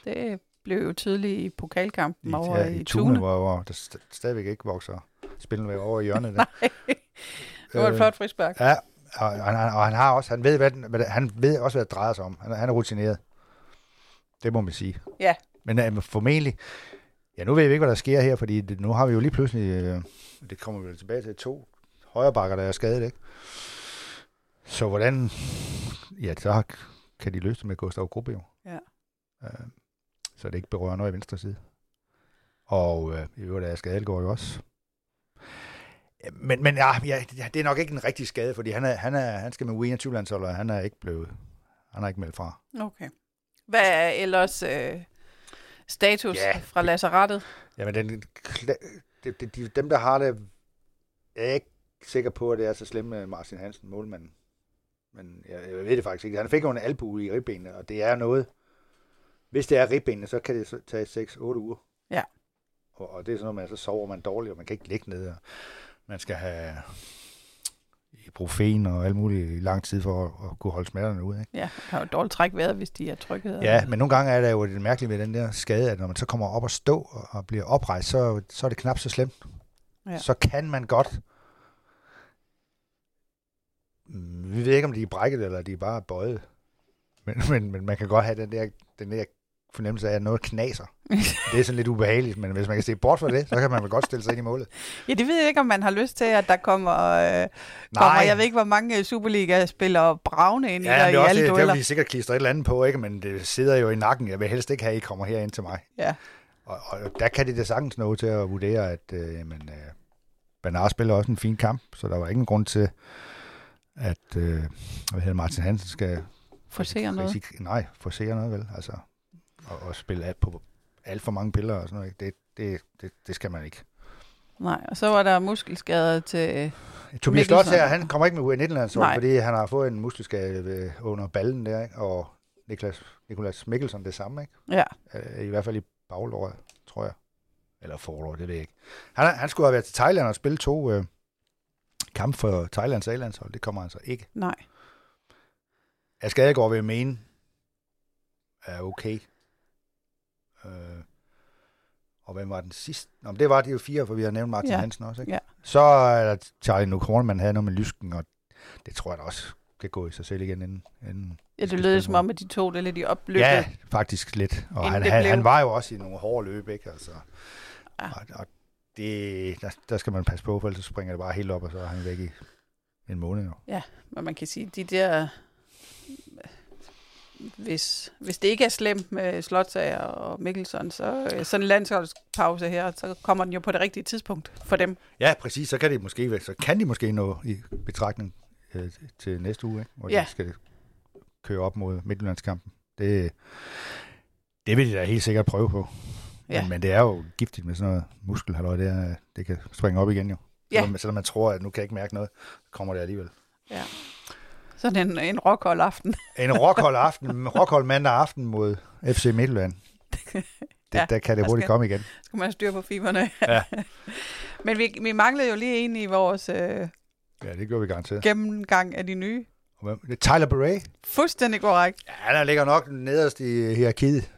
det blev jo tydeligt i pokalkampen I, over ja, i, i Tune. Tune, hvor, hvor der st- stadigvæk ikke vokser spillende over i hjørnet. Der. det var et flot frispark. Ja, og, og, han, og han har også, han ved, hvad, den- hvad han ved også, hvad det drejer sig om. Han, er- han er rutineret. Det må man sige. Ja. Men uh, formentlig, ja, nu ved vi ikke, hvad der sker her, fordi det, nu har vi jo lige pludselig, uh, det kommer vi tilbage til, to højrebakker, der er skadet, ikke? Så hvordan, ja, så kan de løse det med Gustav Gruppe jo. Ja. Uh, så det ikke berører noget i venstre side. Og uh, i øvrigt er Skadelgaard jo også Men, men ja, ja, det er nok ikke en rigtig skade, fordi han, er, han, er, han skal med U21-landshold, og han er ikke blevet, han har ikke meldt fra. Okay. Hvad er ellers øh, status Ja. fra lazarettet? Jamen, den, det, det, de, dem, der har det, er ikke sikker på, at det er så slemt med Martin Hansen, målmanden. Men jeg, jeg ved det faktisk ikke. Han fik jo en albu i ribbenene, og det er noget... Hvis det er ribbenene, så kan det tage 6-8 uger. Ja. Og, og det er sådan noget at så sover man dårligt, og man kan ikke ligge ned, og man skal have ibuprofen og alt muligt i lang tid for at, at kunne holde smerterne ud. Ikke? Ja, der har jo dårligt træk vejret, hvis de er trykket. Ja, men nogle gange er det jo det mærkelige ved den der skade, at når man så kommer op og stå og, og bliver oprejst, så, så er det knap så slemt. Ja. Så kan man godt... Mm, Vi ved ikke, om de er brækket, eller de er bare bøjet. Men, men, men man kan godt have den der, den der fornemmelse af, at noget knaser. Det er sådan lidt ubehageligt, men hvis man kan se bort fra det, så kan man vel godt stille sig ind i målet. Ja, det ved jeg ikke, om man har lyst til, at der kommer, øh, kommer jeg ved ikke, hvor mange Superliga-spillere bravne ind i, Ja, der, det i er også alle det, dueller. vil de sikkert klistre et eller andet på, ikke? men det sidder jo i nakken. Jeg vil helst ikke have, at I kommer her ind til mig. Ja. Og, og der kan det da sagtens nå til at vurdere, at øh, men, øh, Bernard spiller også en fin kamp, så der var ingen grund til, at øh, hvad hedder Martin Hansen skal Forsere noget. nej, forsere noget vel, altså, og, og spille alt på alt for mange piller og sådan noget? Det, det, det, det skal man ikke. Nej, og så var der muskelskader til... Tobias Mikkelsen. Slot her, han kommer ikke med U19-landshold, Nej. fordi han har fået en muskelskade ved- under ballen der, ikke? og Niklas, Niklas Mikkelsen det samme, ikke? Ja, Øh, I hvert fald i baglåret, tror jeg. Eller forlåret, det ved jeg ikke. Han, han skulle have været til Thailand og spille to øh, kampe for Thailands A-landshold. Det kommer han så ikke. nej. Jeg over ved at mene, er okay. Øh, og hvem var den sidste? Nå, men det var de jo fire, for vi har nævnt Martin Ja. ja. Hansen også. Ikke? Ja. Så er der Charlie Nuke Horneman havde noget med lysken, og det tror jeg da også kan gå i sig selv igen inden, inden Ja, det lød som om, at de to det lidt i opløbet. Ja, faktisk lidt. Og han, det han, han var jo også i nogle hårde løb, ikke? Altså, Ja. og, og det, der, der skal man passe på, for ellers så springer det bare helt op, og så er han væk i en måned jo. Men man kan sige, de der... Hvis, hvis det ikke er slemt med Slotsager og Mikkelsen, så øh, sådan en landsholdspause her, så kommer den jo på det rigtige tidspunkt for dem. Ja, præcis. Så kan, det måske, være- så kan de måske nå i betragtning øh, til næste uge, ikke? hvor Ja. de skal køre op mod Midtjyllandskampen. Det, det vil de da helt sikkert prøve på. Ja. Men, men det er jo giftigt med sådan noget muskelhalløj, det, er, det kan springe op igen jo. Ja. Selvom, selvom man tror, at nu kan jeg ikke mærke noget, kommer det alligevel. Sådan en, en rockhold aften. En rockhold aften, rockhold mandag aften mod FC Midtjylland. Det, Ja, der kan det der hurtigt skal- komme igen. Skal man have styr på fiberne. Ja. Men vi, vi manglede jo lige en i vores øh, Ja, det gør vi garanteret. gennemgang af de nye. Og hvem- Det er Tyler Beret. Fuldstændig korrekt. Ja, han ligger nok nederst i hierarkiet.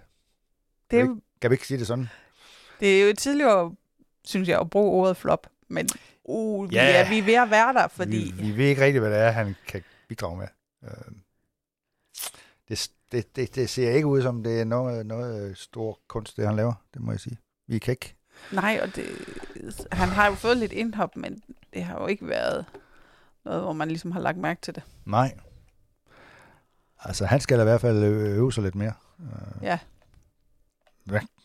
Det, Ikke? Kan vi ikke sige det sådan? det er jo tidligere, synes jeg, at bruge ordet flop. Men uh, vi, Ja. er, vi er ved at være der, fordi... Vi, vi ved ikke rigtigt, hvad det er, han kan bidrage med. Øh, det, det, det, det ser ikke ud som, det er noget, noget stor kunst, det han laver. Det må jeg sige. Vi kan ikke... Nej, og det, han har jo fået lidt indhop, men det har jo ikke været noget, hvor man ligesom har lagt mærke til det. Nej. Altså, han skal i hvert fald øve, øve sig lidt mere. Øh, Ja,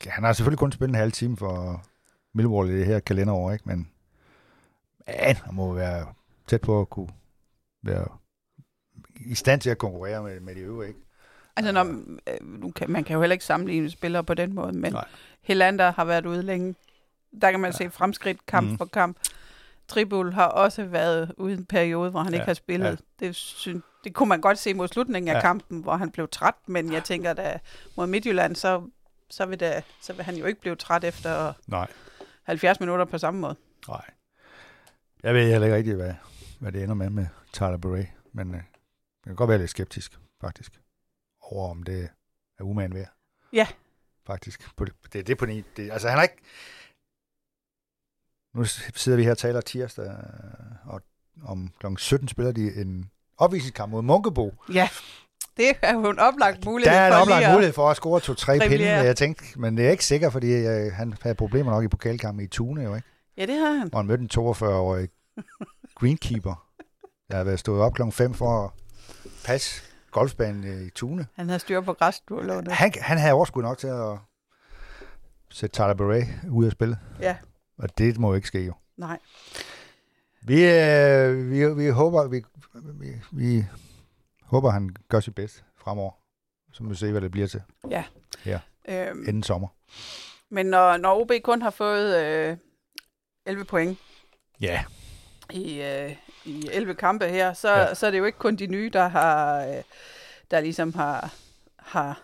han har selvfølgelig kun spillet en halv time for Millwall i det her kalenderår, ikke? Men, men han må være tæt på at kunne være i stand til at konkurrere med, med de øvrige. Ikke? Altså, når, øh, nu kan, man kan jo heller ikke sammenligne spillere på den måde, men Nej. Helander har været ude længe. Der kan man ja. se fremskridt kamp mm. for kamp. Tribul har også været ude en periode, hvor han Ja, ikke har spillet. ja. Det, synes, det kunne man godt se mod slutningen af Ja. kampen, hvor han blev træt, men jeg tænker, at mod Midtjylland, så, så, vil det, så vil han jo ikke blive træt efter Nej. 70 minutter på samme måde. Nej. Jeg ved heller ikke rigtig, hvad, hvad det ender med med Tyler Beret, men øh, jeg kan godt være lidt skeptisk, faktisk, over om det er umagen værd. Ja. Faktisk. På det, det, det er på ni. Det, altså, han har ikke... Nu sidder vi her og taler tirsdag, øh, og om kl. 17 spiller de en opvisningskamp mod Munkebo. Ja, det er jo en oplagt mulighed Der er en for oplagt mulighed for at score to-tre pinde, jeg tænkte, men det er ikke sikkert, fordi øh, han havde problemer nok i pokalkampen i Tune, jo ikke? Ja, det har han. hvor han mødte en 42-årig greenkeeper, der havde været stået op klokken 5 for at passe golfbanen i Tune. Han har styr på græsduellerne. Han, han havde overskud nok til at sætte Tyler Beret ud af spillet, Ja, og det må jo ikke ske jo. nej. Vi, øh, vi, vi, håber, vi, vi, vi håber, han gør sit bedste fremover. Så må vi se, hvad det bliver til Øhm, inden sommer. men når, når OB kun har fået øh, 11 point, Ja, i, øh, i 11 kampe her, så, Ja. så er det jo ikke kun de nye, der har øh, der ligesom har, har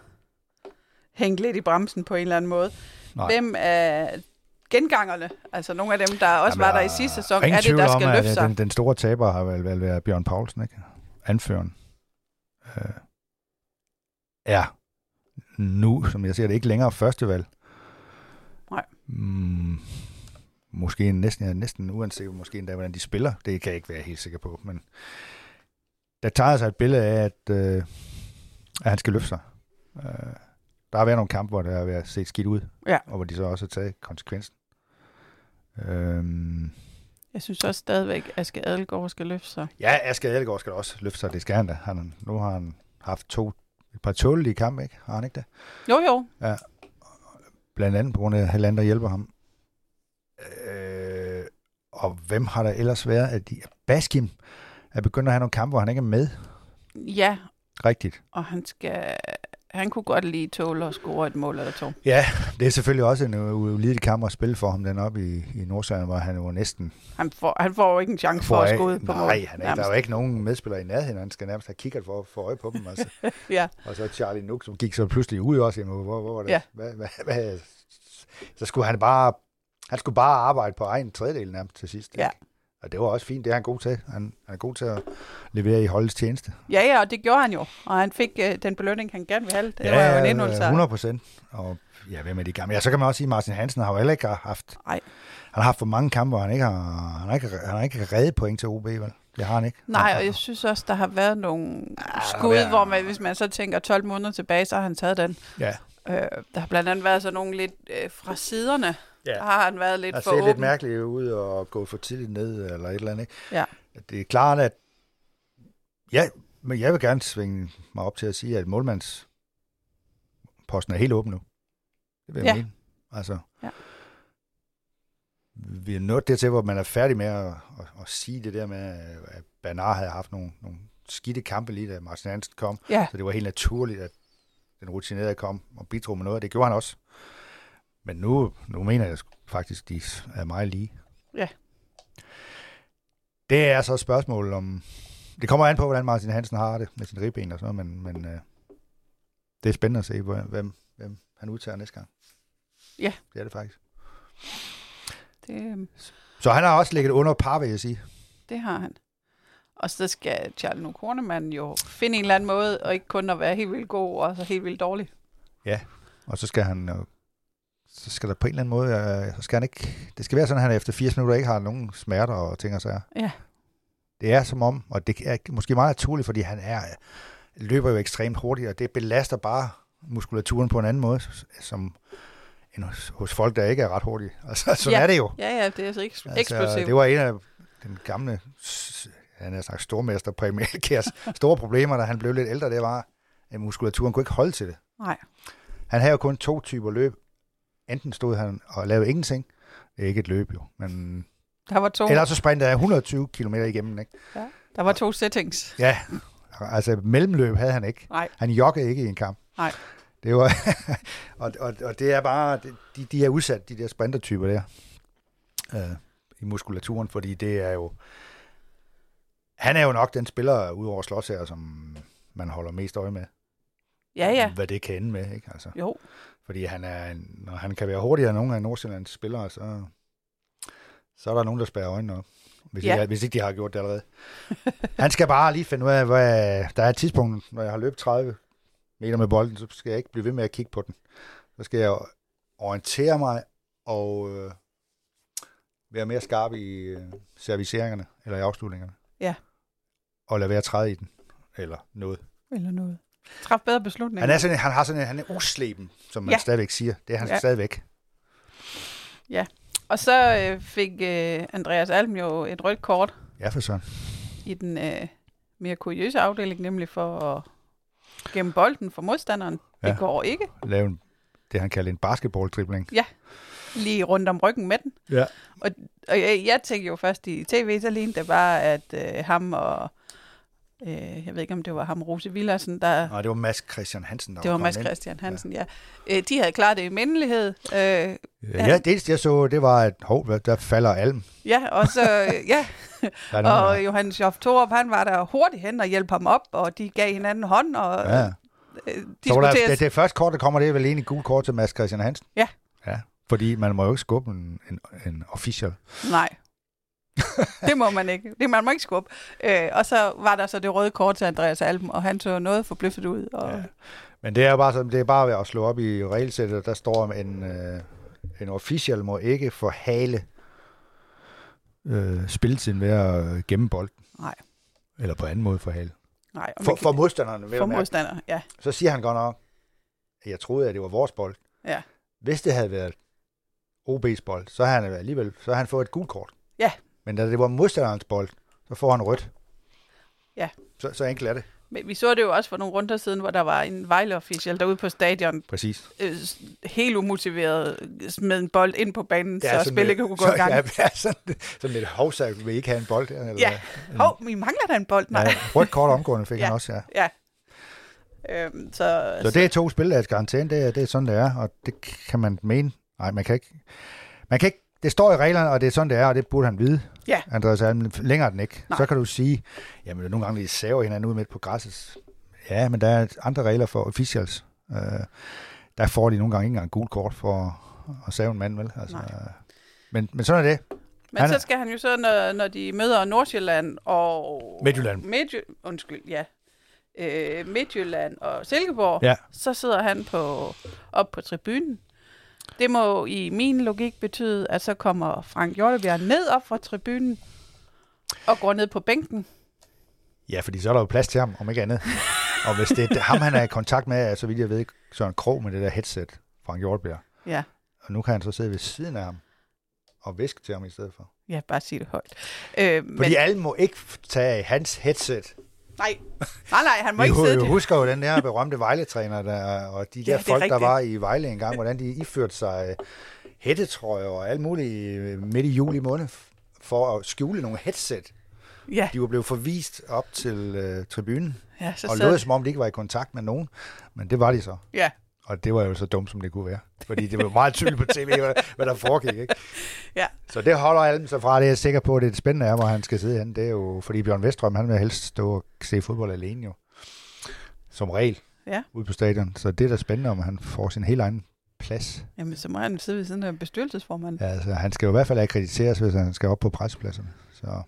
hængt lidt i bremsen på en eller anden måde. Nej. Hvem er gengangerne, altså nogle af dem, der også Jamen, var der i sidste sæson, er det, der om, skal at løfte sig? Den, den store taber har vel, vel været Bjørn Poulsen, ikke? Anføren. Øh, ja, nu, som jeg ser det, ikke længere førstevalg. Nej. Mm, måske næsten, er næsten uanset, måske endda, hvordan de spiller. Det kan jeg ikke være helt sikker på, men der tager sig et billede af, at, øh, at han skal løfte sig. Øh, der har været nogle kampe, hvor det har været set skidt ud, Ja. og hvor de så også har taget konsekvensen. Øhm, Jeg synes også stadigvæk, at Aske Adelgaard skal løfte sig. Ja, Aske Adelgaard skal også løfte sig. Det skal han da. Han, nu har han haft to, et par tålige kampe, ikke? Har han ikke det? Jo, jo. Blandt andet på grund af, at Helander hjælper ham. Øh, og hvem har der ellers været? At de, Baskim er begyndt at have nogle kampe, hvor han ikke er med. Ja, Rigtigt. og han skal... Han kunne godt lige tåle at score et mål eller to. Ja, det er selvfølgelig også en ulidelig kamp at spille for ham, den op i, i Nordsjælland, hvor han jo næsten Han får, han får jo ikke en chance for at score på mål. Nej, han er, der er jo ikke nogen medspillere i nærheden. Han skal nærmest have kigget for at få øje på dem. Altså. Ja, Og så Charlie Nook, som gik så pludselig ud også. Jamen, hvor, hvor var det? Ja. Hvad, hvad, hvad, så skulle han bare, han skulle bare arbejde på egen tredjedel nærmest til sidst. Ja. ikke? Og det var også fint, det er han god til. Han, han er god til at levere i holdets tjeneste. ja, ja, og det gjorde han jo. Og han fik øh, den belønning, han gerne ville have. Det var jo en endnu 100 procent. Og ja, hvem er de gamle? Ja, så kan man også sige, at Martin Hansen har jo heller ikke haft... Nej. Han har haft for mange kampe, hvor han ikke har, han har ikke, han har ikke reddet point til OB, vel? Det har han ikke. Nej, og jeg synes også, der har været nogle har skud, været- hvor man, hvis man så tænker 12 måneder tilbage, så har han taget den. Ja, Øh, der har blandt andet været sådan nogle lidt øh, fra siderne. Ja. Der har han været lidt har for set lidt åben. mærkeligt ud og gå for tidligt ned, eller et eller andet. Ikke? Ja. Det er klart, at ja, men jeg vil gerne svinge mig op til at sige, at målmands posten er helt åben nu. Det vil jeg Ja. mene. Altså, Ja. vi er nået dertil, hvor man er færdig med at, at, at sige det der med, at Bernard havde haft nogle, nogle skidte kampe lige da Martin Hansen kom. Ja, Så det var helt naturligt, at den rutinerede kom og bidrog med noget. Det gjorde han også. Men nu, nu mener jeg faktisk, de er meget lige. Ja. Det er så et spørgsmål om... Det kommer an på, hvordan Martin Hansen har det med sin ribben og sådan noget, men, men øh, det er spændende at se, hvem, hvem han udtager næste gang. Ja. Det er det faktisk. det, øh, Så han har også ligget under par, vil jeg sige. det har han. Og så skal Charlie Kornemann jo finde en eller anden måde, og ikke kun at være helt vildt god, og så helt vildt dårlig. Og så skal han... Så skal der på en eller anden måde... Øh, så skal han ikke... Det skal være sådan, at han efter 80 minutter ikke har nogen smerter og ting og sager. Ja, Det er som om, og det er måske meget naturligt, fordi han er, løber jo ekstremt hurtigt, og det belaster bare muskulaturen på en anden måde, som end hos, hos folk, der ikke er ret hurtige. Altså, sådan Ja. er det jo. ja, ja det er så eks- eksplosivt. det var en af den gamle, han har sagt stormester Præmie Elkærs store problemer, da han blev lidt ældre, det var, at muskulaturen kunne ikke holde til det. Nej, Han havde jo kun to typer løb. Enten stod han og lavede ingenting, det er ikke et løb jo, men der var to, ellers så sprintede han 120 km igennem, ikke? der var to settings. Ja, Altså, mellemløb havde han ikke. Nej. Han joggede ikke i en kamp. Nej. Det var, og, og, og det er bare, de, de er udsat, de der sprintertyper der, øh, i muskulaturen, fordi det er jo, han er jo nok den spiller, udover Slås her, som man holder mest øje med. Ja, ja. Hvad det kan ende med, ikke? Altså, Jo. Fordi han er, en, når han kan være hurtigere end nogle af Nordsjællands spillere, så, så er der nogen, der spærrer øjnene op. Hvis, Ja. ikke, hvis ikke de har gjort det allerede. Han skal bare lige finde ud af, hvad, der er et tidspunkt, når jeg har løbet 30 meter med bolden, så skal jeg ikke blive ved med at kigge på den. Så skal jeg orientere mig og øh, være mere skarp i øh, serviceringerne, eller i afslutningerne. Ja. Og lade være at træde i den, eller noget. Eller noget. Træf bedre beslutninger. Han, er sådan, han har sådan en, han er usleben, som man Ja. ja. stadigvæk siger. Det er han Ja. ja. stadigvæk. Og så øh, fik øh, Andreas Alm jo et rødt kort Ja, for sådan. i den øh, mere kuriøse afdeling, nemlig for at gemme bolden for modstanderen. Ja. Ja. Det går ikke. Lave en, det, han kalder en basketball-dribling. Lige rundt om ryggen med den. Ja. Og, og jeg, jeg tænkte jo først i tv, så lignede det bare, at øh, ham og, øh, jeg ved ikke om det var ham, Rose Villersen, der, Nej, det var Mads Christian Hansen, der det var kommet Mads. Christian Hansen, ja. ja. Øh, de havde klaret det i mindelighed. Øh, Ja, ja, det jeg så, det var, at hov, der falder alm. ja, og så, øh, ja, og der- Johannes Joff Thorup, han var der hurtigt hen og hjalp ham op, og de gav hinanden hånd, og ja. øh, Så var der, det, det første kort, der kommer, det er vel egentlig gul kort til Mads Christian Hansen. Ja. Ja, fordi man må jo ikke skubbe en, en, en official. Nej. det må man ikke. Det man må ikke skubbe. Øh, og så var der så det røde kort til Andreas Alben, og han så noget forbløffet ud. Og, Ja. Men det er bare sådan, det er bare ved at slå op i regelsættet, der står en, øh, en official må ikke forhale øh, spilletiden ved at gemme bolden. Nej. Eller på anden måde forhale. nej, For, kan- for modstanderne, vil for jeg mærke. modstander, ja. Så siger han godt nok, at jeg troede, at det var vores bold. Ja. Hvis det havde været OB's bold, så havde han alligevel så havde han fået et gult kort. Ja. Men da det var modstanderens bold, så får han rødt. Ja. Så, så enkelt er det. Men vi så det jo også for nogle runder siden, hvor der var en Vejle-official derude på stadion, Præcis. øh, helt umotiveret, smed en bold ind på banen, så sådan spillet kunne gå så, i gang. Ja, ja, sådan, sådan lidt hovsag, vil I ikke have en bold der? Eller, Ja. Hov, vi mangler da en bold. Nej. ja, rødt kort omgående fik Ja. han også, ja. Ja. Øhm, så, Så det er to spilledags karantæne, det er, det er sådan, det er, og det kan man mene. Nej, man kan ikke. Man kan ikke det står i reglerne, og det er sådan, det er, og det burde han vide. Ja. Andreas Alm, længere er den ikke. Nej. Så kan du sige, jamen nogle gange de saver hinanden ud midt på græsset. Ja, men der er andre regler for officials. Øh, der får de nogle gange ikke engang gul kort for at save en mand, vel? Altså, Nej. men, men sådan er det. Men Han så skal han jo så, når, når de møder Nordsjælland og... Midtjylland. Midtjy, undskyld, ja. Øh, Midtjylland og Silkeborg, Ja. så sidder han på, op på tribunen. Det må i min logik betyde, at så kommer Frank Hjortebjerg ned op fra tribunen og går ned på bænken. Ja, fordi så er der jo plads til ham, om ikke andet. og hvis det er ham, han er i kontakt med, så vidt jeg ved, Søren Krog med det der headset, Frank Hjortbjerg. Ja, Og nu kan han så sidde ved siden af ham og viske til ham i stedet for. ja bare sig det højt. Øh, Men... men, Fordi alle må ikke tage hans headset. Nej, nej, nej, han må Vi ikke sidde det. husker jo den der berømte Vejle-træner, der, og de der Ja, folk, der var i Vejle engang, hvordan de iførte sig øh, hættetrøjer og alt muligt øh, midt i juli måned for at skjule nogle headset. Ja, De var blevet forvist op til øh, tribunen, ja, så og lød som om de ikke var i kontakt med nogen, men det var de så. ja, Og det var jo så dumt, som det kunne være. Fordi det var meget tydeligt på tv, hvad, hvad der foregik. Ikke? Ja. Så det holder Alm sig fra. Det er jeg sikker på, at det spændende er, hvor han skal sidde henne. Det er jo, fordi Bjørn Vestrøm, han vil helst stå og se fodbold alene jo. Som regel. Ja. Ude på stadion. Så det er da spændende, om han får sin helt egen plads. jamen så må han sidde ved siden af bestyrelsesformanden. Ja, altså, han skal jo i hvert fald akkrediteres, hvis han skal op på pressepladserne. Så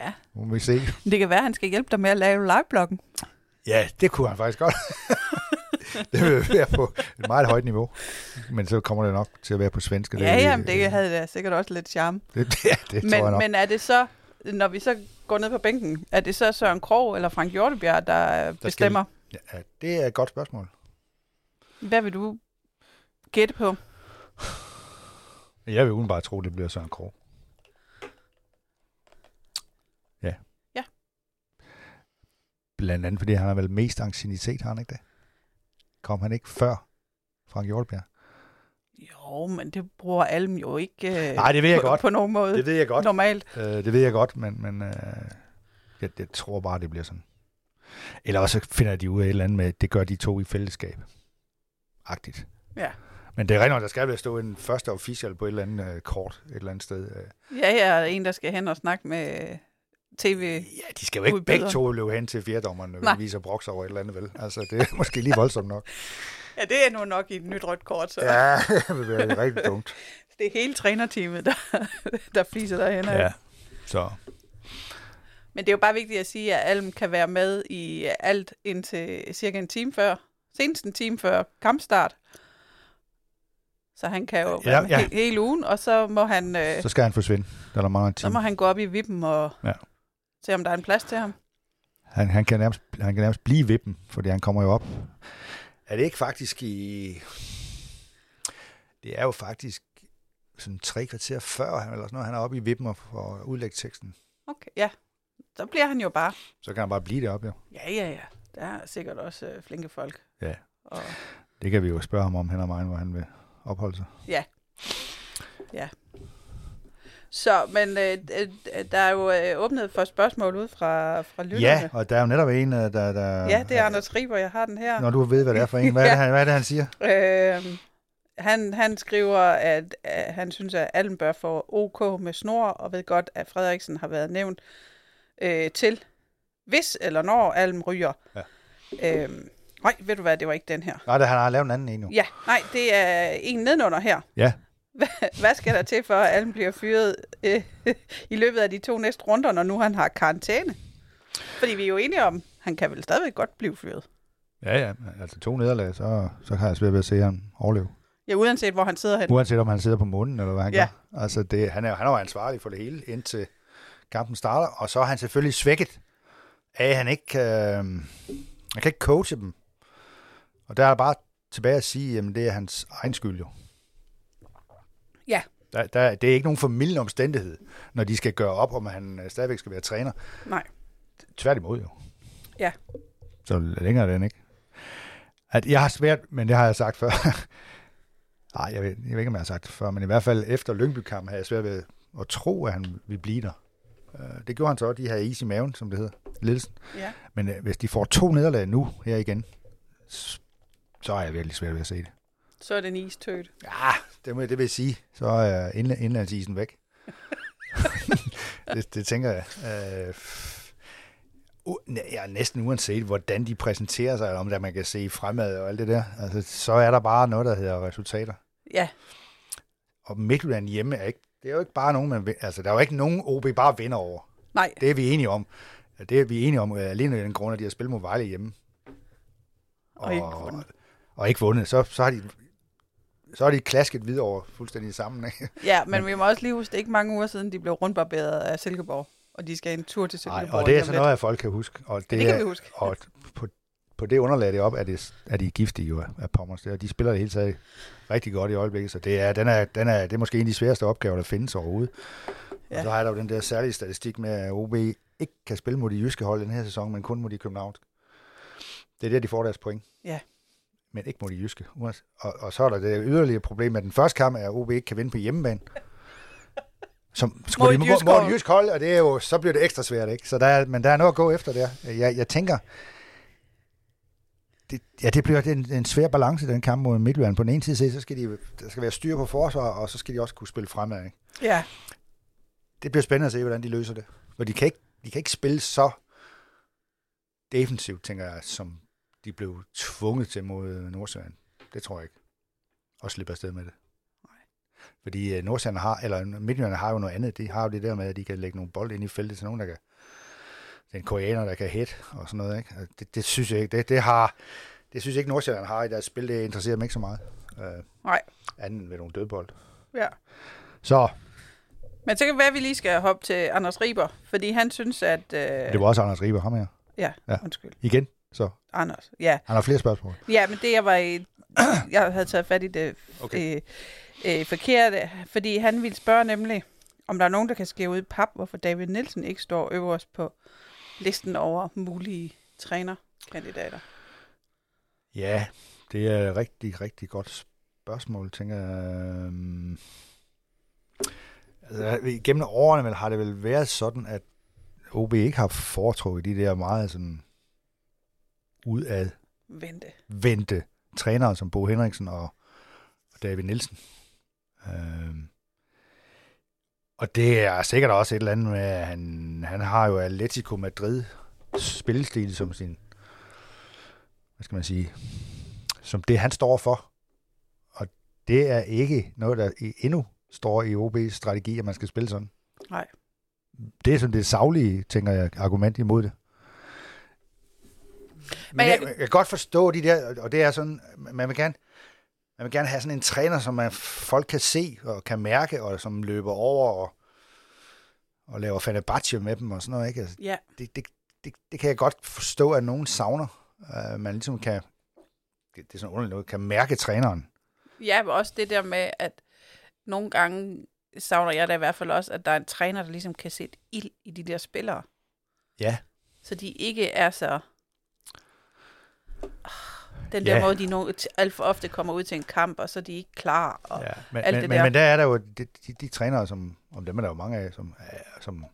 Ja, må vi se. det kan være, at han skal hjælpe dig med at lave livebloggen. Ja, det kunne han faktisk godt. det vil være på et meget højt niveau. Men så kommer det nok til at være på svensk. Ja, er- jamen, det havde da sikkert også lidt charme. Det, det, det tror jeg Men, nok. men er det så, når vi så går ned på bænken, er det så Søren Krog eller Frank Hjortebjerg, der, bestemmer? Ja, det er et godt spørgsmål. Hvad vil du gætte på? Jeg vil uden bare tro, det bliver Søren Krog. Ja. Ja. Blandt andet, fordi han har vel mest ancienitet, har han ikke det? Kom han ikke før Frank Hjortbjerg? Jo, men det bruger Alm jo ikke øh, Nej, det ved jeg på, godt. på nogen måde. Det ved jeg godt. Normalt. Øh, det ved jeg godt, men, men øh, jeg, jeg tror bare, det bliver sådan. Eller også finder de ud af et eller andet med, det gør de to i fællesskab. Agtigt. Ja. Men det er nok, der skal vel stå en første official på et eller andet øh, kort et eller andet sted. Øh. Ja, er en, der skal hen og snakke med tv. Ja, de skal jo ikke Udbyder. begge to løbe hen til fjerdommeren, Nej. og viser broks over et eller andet, vel? Altså, det er måske lige voldsomt nok. Ja, det er nu nok i et nyt rødt kort, så ja. Det være rigtig dumt. det er hele trænerteamet, der, der fliser derhen. Ja, så Men det er jo bare vigtigt at sige, at Alm kan være med i alt indtil cirka en time før, senest en time før kampstart. Så han kan jo Ja, ja. he- hele ugen, og så må han, øh, så skal han forsvinde. Der er der mange så må han gå op i vippen og Ja. Se, om der er en plads til ham. Han, han, kan nærmest, han kan nærmest blive vippen, fordi han kommer jo op. Er det ikke faktisk i... Det er jo faktisk sådan tre kvarter før, han, eller sådan noget, han er oppe i vippen og får udlægge teksten. Okay, ja. Så bliver han jo bare. Så kan han bare blive deroppe, jo. Ja, ja, ja. Der er sikkert også øh, flinke folk. Ja. Og, Det kan vi jo spørge ham om hen ad vejen, hvor han vil opholde sig. Så, men øh, øh, der er jo øh, åbnet for spørgsmål ud fra, fra lytterne. Ja, og der er jo netop en, øh, der... der ja, det er Anders Riber, jeg har den her. Når du ved, hvad det er for en. Hvad er det, han, hvad er det, han siger? Øh, han, han skriver, at, at han synes, at Allen bør få OK med snor, og ved godt, at Frederiksen har været nævnt øh, til, hvis eller når Allen ryger. Ja. Øh, nej, ved du hvad, det var ikke den her. Nej, det, han har lavet en anden en nu. Ja, nej, det er en nedenunder her. Ja. Hvad- Hvad skal der til for, at Allen bliver fyret øh, i løbet af de to næste runder, når nu han har karantæne? Fordi vi er jo enige om, han kan vel stadigvæk godt blive fyret. Ja, ja. Altså to nederlag, så, så kan jeg svært ved at se ham overleve. Ja, uanset hvor han sidder hen. Uanset om han sidder på munden, eller hvad han Ja. gør. Altså, det, han, er, han er jo ansvarlig for det hele, indtil kampen starter. Og så er han selvfølgelig svækket af, at han ikke kan, han kan ikke coache dem. Og der er bare tilbage at sige, at det er hans egen skyld jo. Ja. Der, der, det er ikke nogen formidlende omstændighed, når de skal gøre op, om han øh, stadigvæk skal være træner. Nej. Tværtimod jo. Ja. Så længere er den ikke. At jeg har svært, men det har jeg sagt før. Nej, jeg ved, jeg ved ikke, om jeg har sagt det før, men i hvert fald efter Lyngby-kampen havde jeg svært ved at tro, at han ville blive der. Øh, Det gjorde han så, de havde is i maven, som det hedder, ledelsen. Ja. Men øh, hvis de får to nederlag nu, her igen, så er jeg virkelig svært ved at se det. Så er det en istødt. Ja, det, må, det vil sige. Så er indla- indlandsisen væk. det, det tænker jeg. Øh, u- ja, næsten uanset, hvordan de præsenterer sig, eller om der man kan se fremad og alt det der, altså, så er der bare noget, der hedder resultater. Ja, Og Midtjylland hjemme er ikke, det er jo ikke bare nogen, man, altså der er jo ikke nogen OB bare vinder over. nej. Det er vi enige om. Det er vi enige om, øh, alene af den grund, at de har spillet mod Vejle hjemme. Og ikke vundet. Og ikke vundet. Så, så har de så har de klasket videre over fuldstændig sammen. Ikke? Ja, men vi må også lige huske, det er ikke mange uger siden, de blev rundbarberet af Silkeborg, og de skal en tur til Nej, Silkeborg. og det er sådan noget, at folk kan huske. Og det, Det kan er, vi huske. Og på, på det underlag det op, er, det, er de giftige jo af- Pommers. Og de spiller det hele taget rigtig godt i øjeblikket, så det er, den er, den er, det er måske en af de sværeste opgaver, der findes overhovedet. Ja. Og så har der jo den der særlige statistik med, at OB ikke kan spille mod de jyske hold den her sæson, men kun mod de københavnske. Det er der, de får deres point. Ja. Men ikke mod de jyske. Og, og så er der det yderligere problem, at den første kamp er, at OB ikke kan vinde på hjemmebane. Som Mod de, mod, jysk mod et jysk hold, og det er jo, så bliver det ekstra svært, ikke? Så der er, men der er noget at gå efter der. Jeg, jeg tænker, det, ja, det bliver en, en svær balance, den kamp mod Midtjylland. På den ene side, så skal de, der skal være styr på forsvar, og så skal de også kunne spille fremad, ikke? Ja, Det bliver spændende at se, hvordan de løser det. For de kan ikke, de kan ikke spille så defensivt, tænker jeg, som de blev tvunget til mod Nordsjælland. Det tror jeg ikke. Og slippe afsted med det. Fordi uh, Nordsjælland har, eller Midtjylland har jo noget andet. De har jo det der med, at de kan lægge nogle bolde ind i feltet til nogen, der kan det er en koreaner, der kan hit og sådan noget. Ikke? Det, det, synes jeg ikke. Det, det, har, det synes jeg ikke, Nordsjælland har i deres spil. Det interesserer mig ikke så meget. Uh, Nej. Anden ved nogle dødbold. ja. Så Men så kan det være, at vi lige skal hoppe til Anders Riber, fordi han synes, at... Øh, det var også Anders Riber, ham her. Ja, Ja. undskyld. Igen. Så Anders, ja. han har flere spørgsmål. Ja, men det jeg var i... Jeg havde taget fat i det Okay. øh, øh, forkerte, fordi han ville spørge nemlig, om der er nogen, der kan skrive ud i pap, hvorfor David Nielsen ikke står øverst på listen over mulige trænerkandidater. Ja, det er et rigtig, rigtig godt spørgsmål, tænker jeg. Altså, gennem årene har det vel været sådan, at OB ikke har foretrukket de der meget sådan udad Vente. vendte trænere som Bo Henriksen og, David Nielsen. Øhm, og det er sikkert også et eller andet med, at han, han har jo Atletico Madrid spillestil som sin, hvad skal man sige, som det han står for. Og det er ikke noget, der endnu står i OB's strategi, at man skal spille sådan. Nej. Det er sådan det savlige, tænker jeg, argument imod det. Men, jeg- jeg, kan godt forstå de der, og det er sådan, man vil gerne, man vil gerne have sådan en træner, som man, folk kan se og kan mærke, og som løber over og, og laver Fenerbahce med dem og sådan noget. Ikke? Altså, Ja, det, det, det, det kan jeg godt forstå, at nogen savner. Uh, man ligesom kan, det, det er sådan underligt noget, kan mærke træneren. ja, men også det der med, at nogle gange savner jeg da i hvert fald også, at der er en træner, der ligesom kan sætte ild i de der spillere. Ja, Så de ikke er så... Den der Ja. måde, de no, alt for ofte kommer ud til en kamp, og så er de ikke klar. Og, ja. Men, alt men, det men, der. men der er der jo de, de, de trænere, som, om dem er der jo mange af, som, som,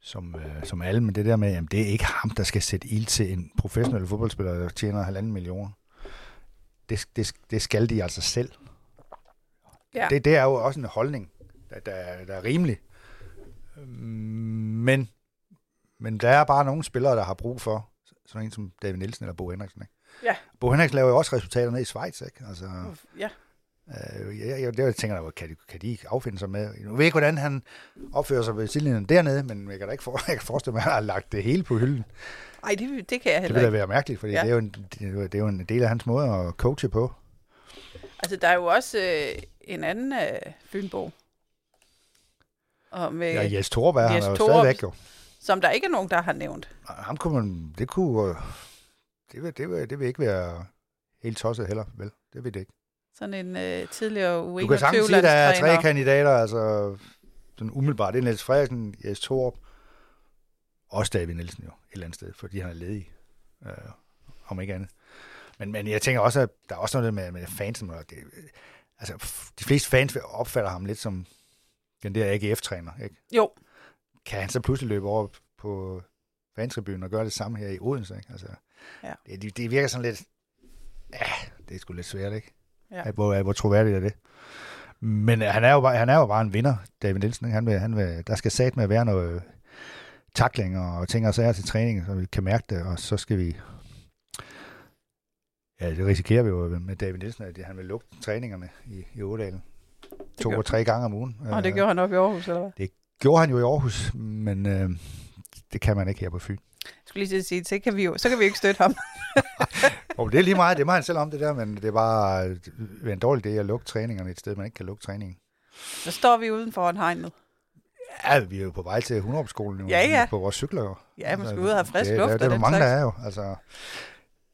som, øh, som alle, men det der med, jamen det er ikke ham, der skal sætte ild til en professionel fodboldspiller, der tjener halvanden million. Det, det, det skal de altså selv. Ja. Det, det er jo også en holdning, der, der, der er rimelig. Men, men der er bare nogle spillere, der har brug for sådan en som David Nielsen eller Bo Henriksen. Ikke? Ja. Bo Henriksen laver jo også resultater ned i Schweiz. Ikke? Altså, ja, øh, jeg, jeg, det tænker jeg, kan de, kan de ikke affinde sig med? Jeg ved ikke, hvordan han opfører sig ved sidelinjen dernede, men jeg kan da ikke for, jeg kan forestille mig, at han har lagt det hele på hylden. Ej, det, det kan jeg Det heller vil da ikke. være mærkeligt, fordi Ja. det, er jo en, det, er jo, det en del af hans måde at coache på. Altså, der er jo også øh, en anden øh, Fynbo, og med, Ja, Jes Torp er han er jo Torup. stadigvæk jo. Som der ikke er nogen, der har nævnt. Ham kunne man, det kunne, øh, det vil, det vil, det vil ikke være helt tosset heller, vel? Det vil det ikke. Sådan en øh, tidligere Du Wing kan sagtens sige, at der er tre kandidater, altså sådan umiddelbart. Det er Niels Frederiksen, Jes Torup, også David Nielsen jo, et eller andet sted, fordi han er ledig, øh, om ikke andet. Men, men jeg tænker også, at der er også noget med, med fansen. Og det, altså, de fleste fans opfatter ham lidt som den der AGF-træner, ikke? Jo, Kan han så pludselig løbe over på fantribunen og gøre det samme her i Odense, ikke? Altså, Ja. det, det, det virker sådan lidt, ja, det er sgu lidt svært, ikke? Ja. Hvor, hvor troværdigt er det? Men øh, han er, jo bare, han er jo bare en vinder, David Nielsen. Ikke? Han vil, han vil, der skal sat med at være noget takling og ting og sager til træning, så vi kan mærke det, og så skal vi... Ja, det risikerer vi jo med David Nielsen, at han vil lukke træningerne i, i Ådalen. To og tre gange om ugen. og det Øh, gjorde han op i Aarhus, eller hvad? Gjorde han jo i Aarhus, men øh, det kan man ikke her på Fyn. Jeg skulle lige sige, så kan vi jo, så kan vi jo ikke støtte ham. Og det er lige meget, det må han selv om det der, men det er bare det er en dårlig idé at lukke træningerne et sted, man ikke kan lukke træningen. Så står vi uden for en hegnet. Ja, vi er jo på vej til 100 skolen nu. Ja, ja. På vores cykler jo. Ja, man skal ud og have frisk det, luft Det, det er der mange, der slags. er jo. Altså.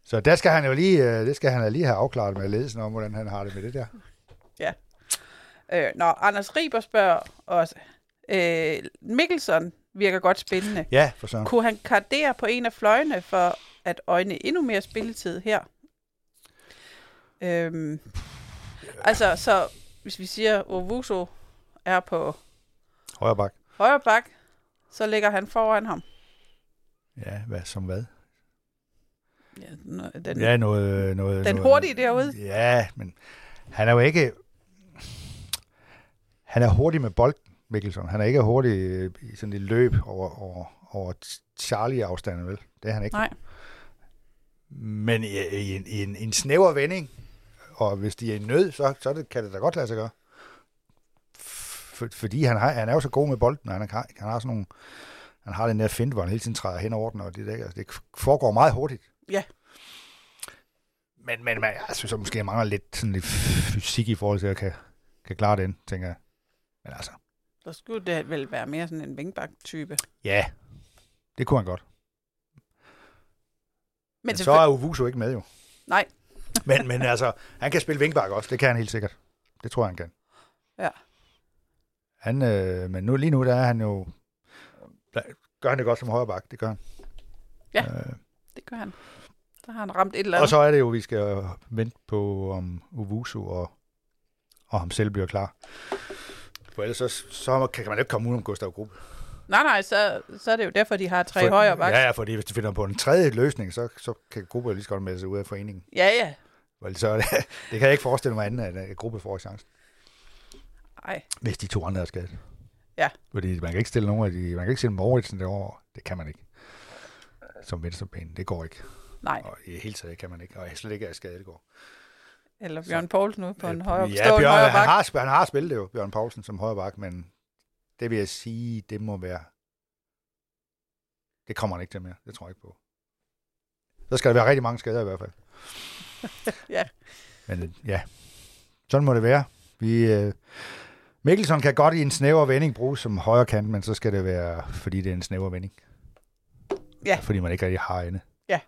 Så der skal han jo lige, øh, det skal han lige have afklaret med ledelsen om, hvordan han har det med det der. Øh, når Anders Riber spørger også, øh, Mikkelsen virker godt spændende. Ja, for så. Kunne han kardere på en af fløjene for at øjne endnu mere spilletid her? Øhm, altså, så hvis vi siger, at Ovuso er på Højre bak. højre bak, så ligger han foran ham. Ja, hvad, som hvad? Ja, den, Ja, noget... noget den noget, hurtige derude. Ja, men han er jo ikke... Han er hurtig med bolden, Mikkelsen. Han er ikke hurtig øh, i sådan et løb over, over, over Charlie-afstanden, vel? Det er han ikke. Nej, Men i, i, en, i en, en snæver vending, og hvis de er i nød, så, så det, kan det da godt lade sig gøre. For, fordi han, har, han er jo så god med bolden, og han, har, han har sådan nogle, han har den der fint, hvor han hele tiden træder hen over den, og det, der, altså, det foregår meget hurtigt. Ja. Men, men man, jeg synes, at måske mangler lidt, sådan lidt fysik i forhold til at kan, kan klare den, tænker jeg. Men altså, så skulle det vel være mere sådan en vingbak-type. ja, det kunne han godt. Men, Men så er Uvuso ikke med jo. Nej. men, men altså, han kan spille vingbak også, det kan han helt sikkert. Det tror jeg, han kan. Ja. Han, øh, men nu, lige nu, der er han jo... Der, gør han det godt som højre bak, det gør han. Ja. Øh, det gør han. Der har han ramt et eller og andet. så er det jo, vi skal vente på, om Uvuso og, og ham selv bliver klar. For ellers så, så kan man ikke komme ud om Gustav Gruppe. Nej, nej, så, så er det jo derfor, de har tre For- højre bak. Ja, ja, fordi hvis de finder på en tredje løsning, så, så kan gruppe lige så godt melde sig ud af foreningen. ja. ja. Vel, Så det, det kan jeg ikke forestille mig andet, at en gruppe får chancen, Ej, hvis de to andre er skadet. Ja. Fordi man kan ikke stille nogen af de, man kan ikke stille Mauritsen derovre. Det kan man ikke. Som venstrebane. Det går ikke. nej. Og i hele taget kan man ikke. Og slet ikke er skadet, det går. Eller Bjørn Poulsen ude på en højre, ja, Bjørn, højre han, har, han har spillet det jo, Bjørn Poulsen som højre bak, men det vil jeg sige, det må være... Det kommer han ikke til mere. Det tror jeg ikke på. Så skal der være rigtig mange skader i hvert fald. Ja. Men øh, ja, sådan må det være. Vi, øh, Mikkelsen kan godt i en snæver vending bruges som højre kant, men så skal det være, fordi det er en snæver vending. Ja. Fordi man ikke rigtig har inde. Ja.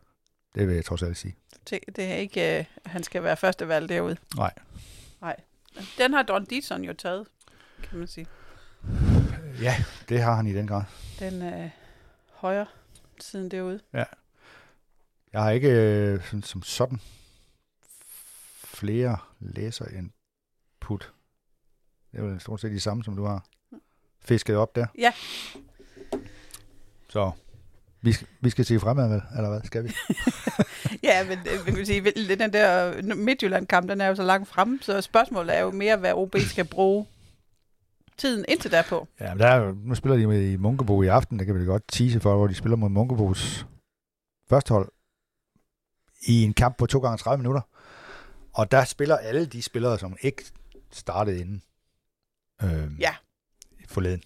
Det vil jeg trods alt sige. Det, det er ikke, øh, han skal være første valg derude. Nej. Nej. Den har Don Dietzson jo taget, kan man sige. Ja, det har han i den grad. Den øh, højre siden derude. Jeg har ikke øh, sådan, som sådan flere læser input. Det er vel stort set de samme, som du har fisket op der. Ja. Så vi skal, vi skal se fremad, vel? Eller hvad skal vi? Ja, men øh, man kan sige, den der Midtjylland-kamp, den er jo så langt fremme, så spørgsmålet er jo mere, hvad OB skal bruge tiden indtil derpå. Ja, men der er, jo- nu spiller de med i Munkebo i aften. Det kan vi godt tease for, hvor de spiller mod Munkebos første hold i en kamp på 2 gange 30 minutter. Og der spiller alle de spillere, som ikke startede inden. Øhm, Ja. Forleden.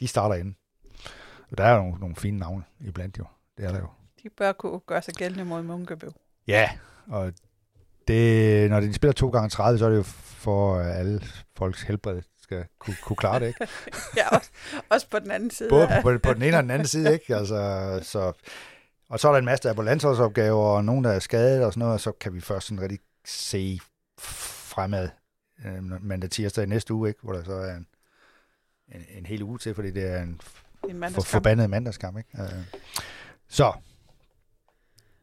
De starter inden. Der er jo nogle, nogle fine navne iblandt jo. Det er der jo. De bør kunne gøre sig gældende mod Munkebo. Ja, og det, når de spiller 2 gange 30, så er det jo for alle folks helbred skal kunne, kunne klare det, ikke? Ja, også, også på den anden side. Både af- på, på den ene og den anden side, ikke? Altså, så, og så er der en masse, der er på landsholdsopgaver, og nogen, der er skadet og sådan noget, og så kan vi først sådan rigtig se fremad øh, mandag tirsdag i næste uge, ikke? Hvor der så er en, en, en hel uge til, fordi det er en en for, mandagskamp. forbandet mandagskamp, ikke? Øh, så,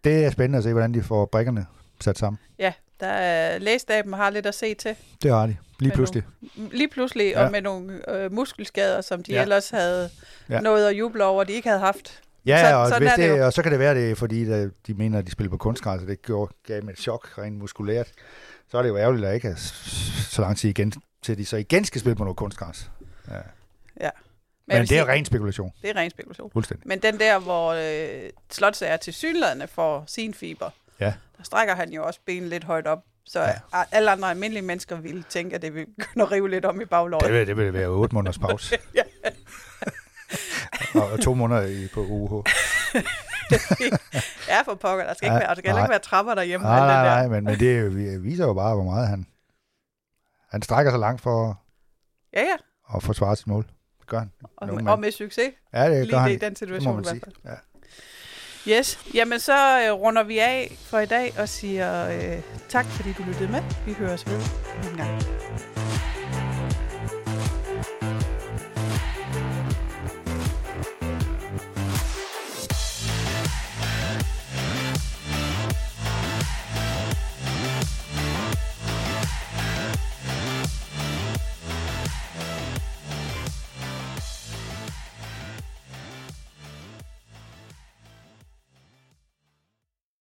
det er spændende at se, hvordan de får brikkerne sat sammen. Ja, der er lægestaben har lidt at se til. Det har de, lige pludselig. Lige pludselig, Ja. og med nogle øh, muskelskader, som de Ja. ja. ellers havde Ja. ja. nået at juble over, de ikke havde haft. Ja, Så- og, sådan hvis det det, jo. og så kan det være, det fordi de, de mener, at de spiller på kunstgræs, og det gjorde, gav dem et chok rent muskulært. Så er det jo ærgerligt, at ikke er så lang tid igen, til de så igen skal spille på noget kunstgræs. Ja. Men, Men, Men det er ren spekulation, det er ren spekulation. fuldstændig. Men den der, hvor øh, Slotsager til synlædende får sin fiber, Ja. der strækker han jo også benet lidt højt op. Så Ja. alle andre almindelige mennesker ville tænke, at det ville begynde at rive lidt om i baglåret. Det det vil være otte måneders pause. Ja. og, og to måneder i, på UH. ja, for pokker. Der skal, ikke være, der skal nej. ikke være trapper derhjemme. Nej, det nej, der. nej, men, men det er viser jo bare, hvor meget han... Han strækker sig langt for Ja, ja. at forsvare sit mål. Gør han. Og, men- og med succes. Ja, det gør Lige han. i den situation i hvert fald. Ja. Yes. Jamen, så øh, runder vi af for i dag og siger øh, tak, fordi du lyttede med. Vi høres ved en gang.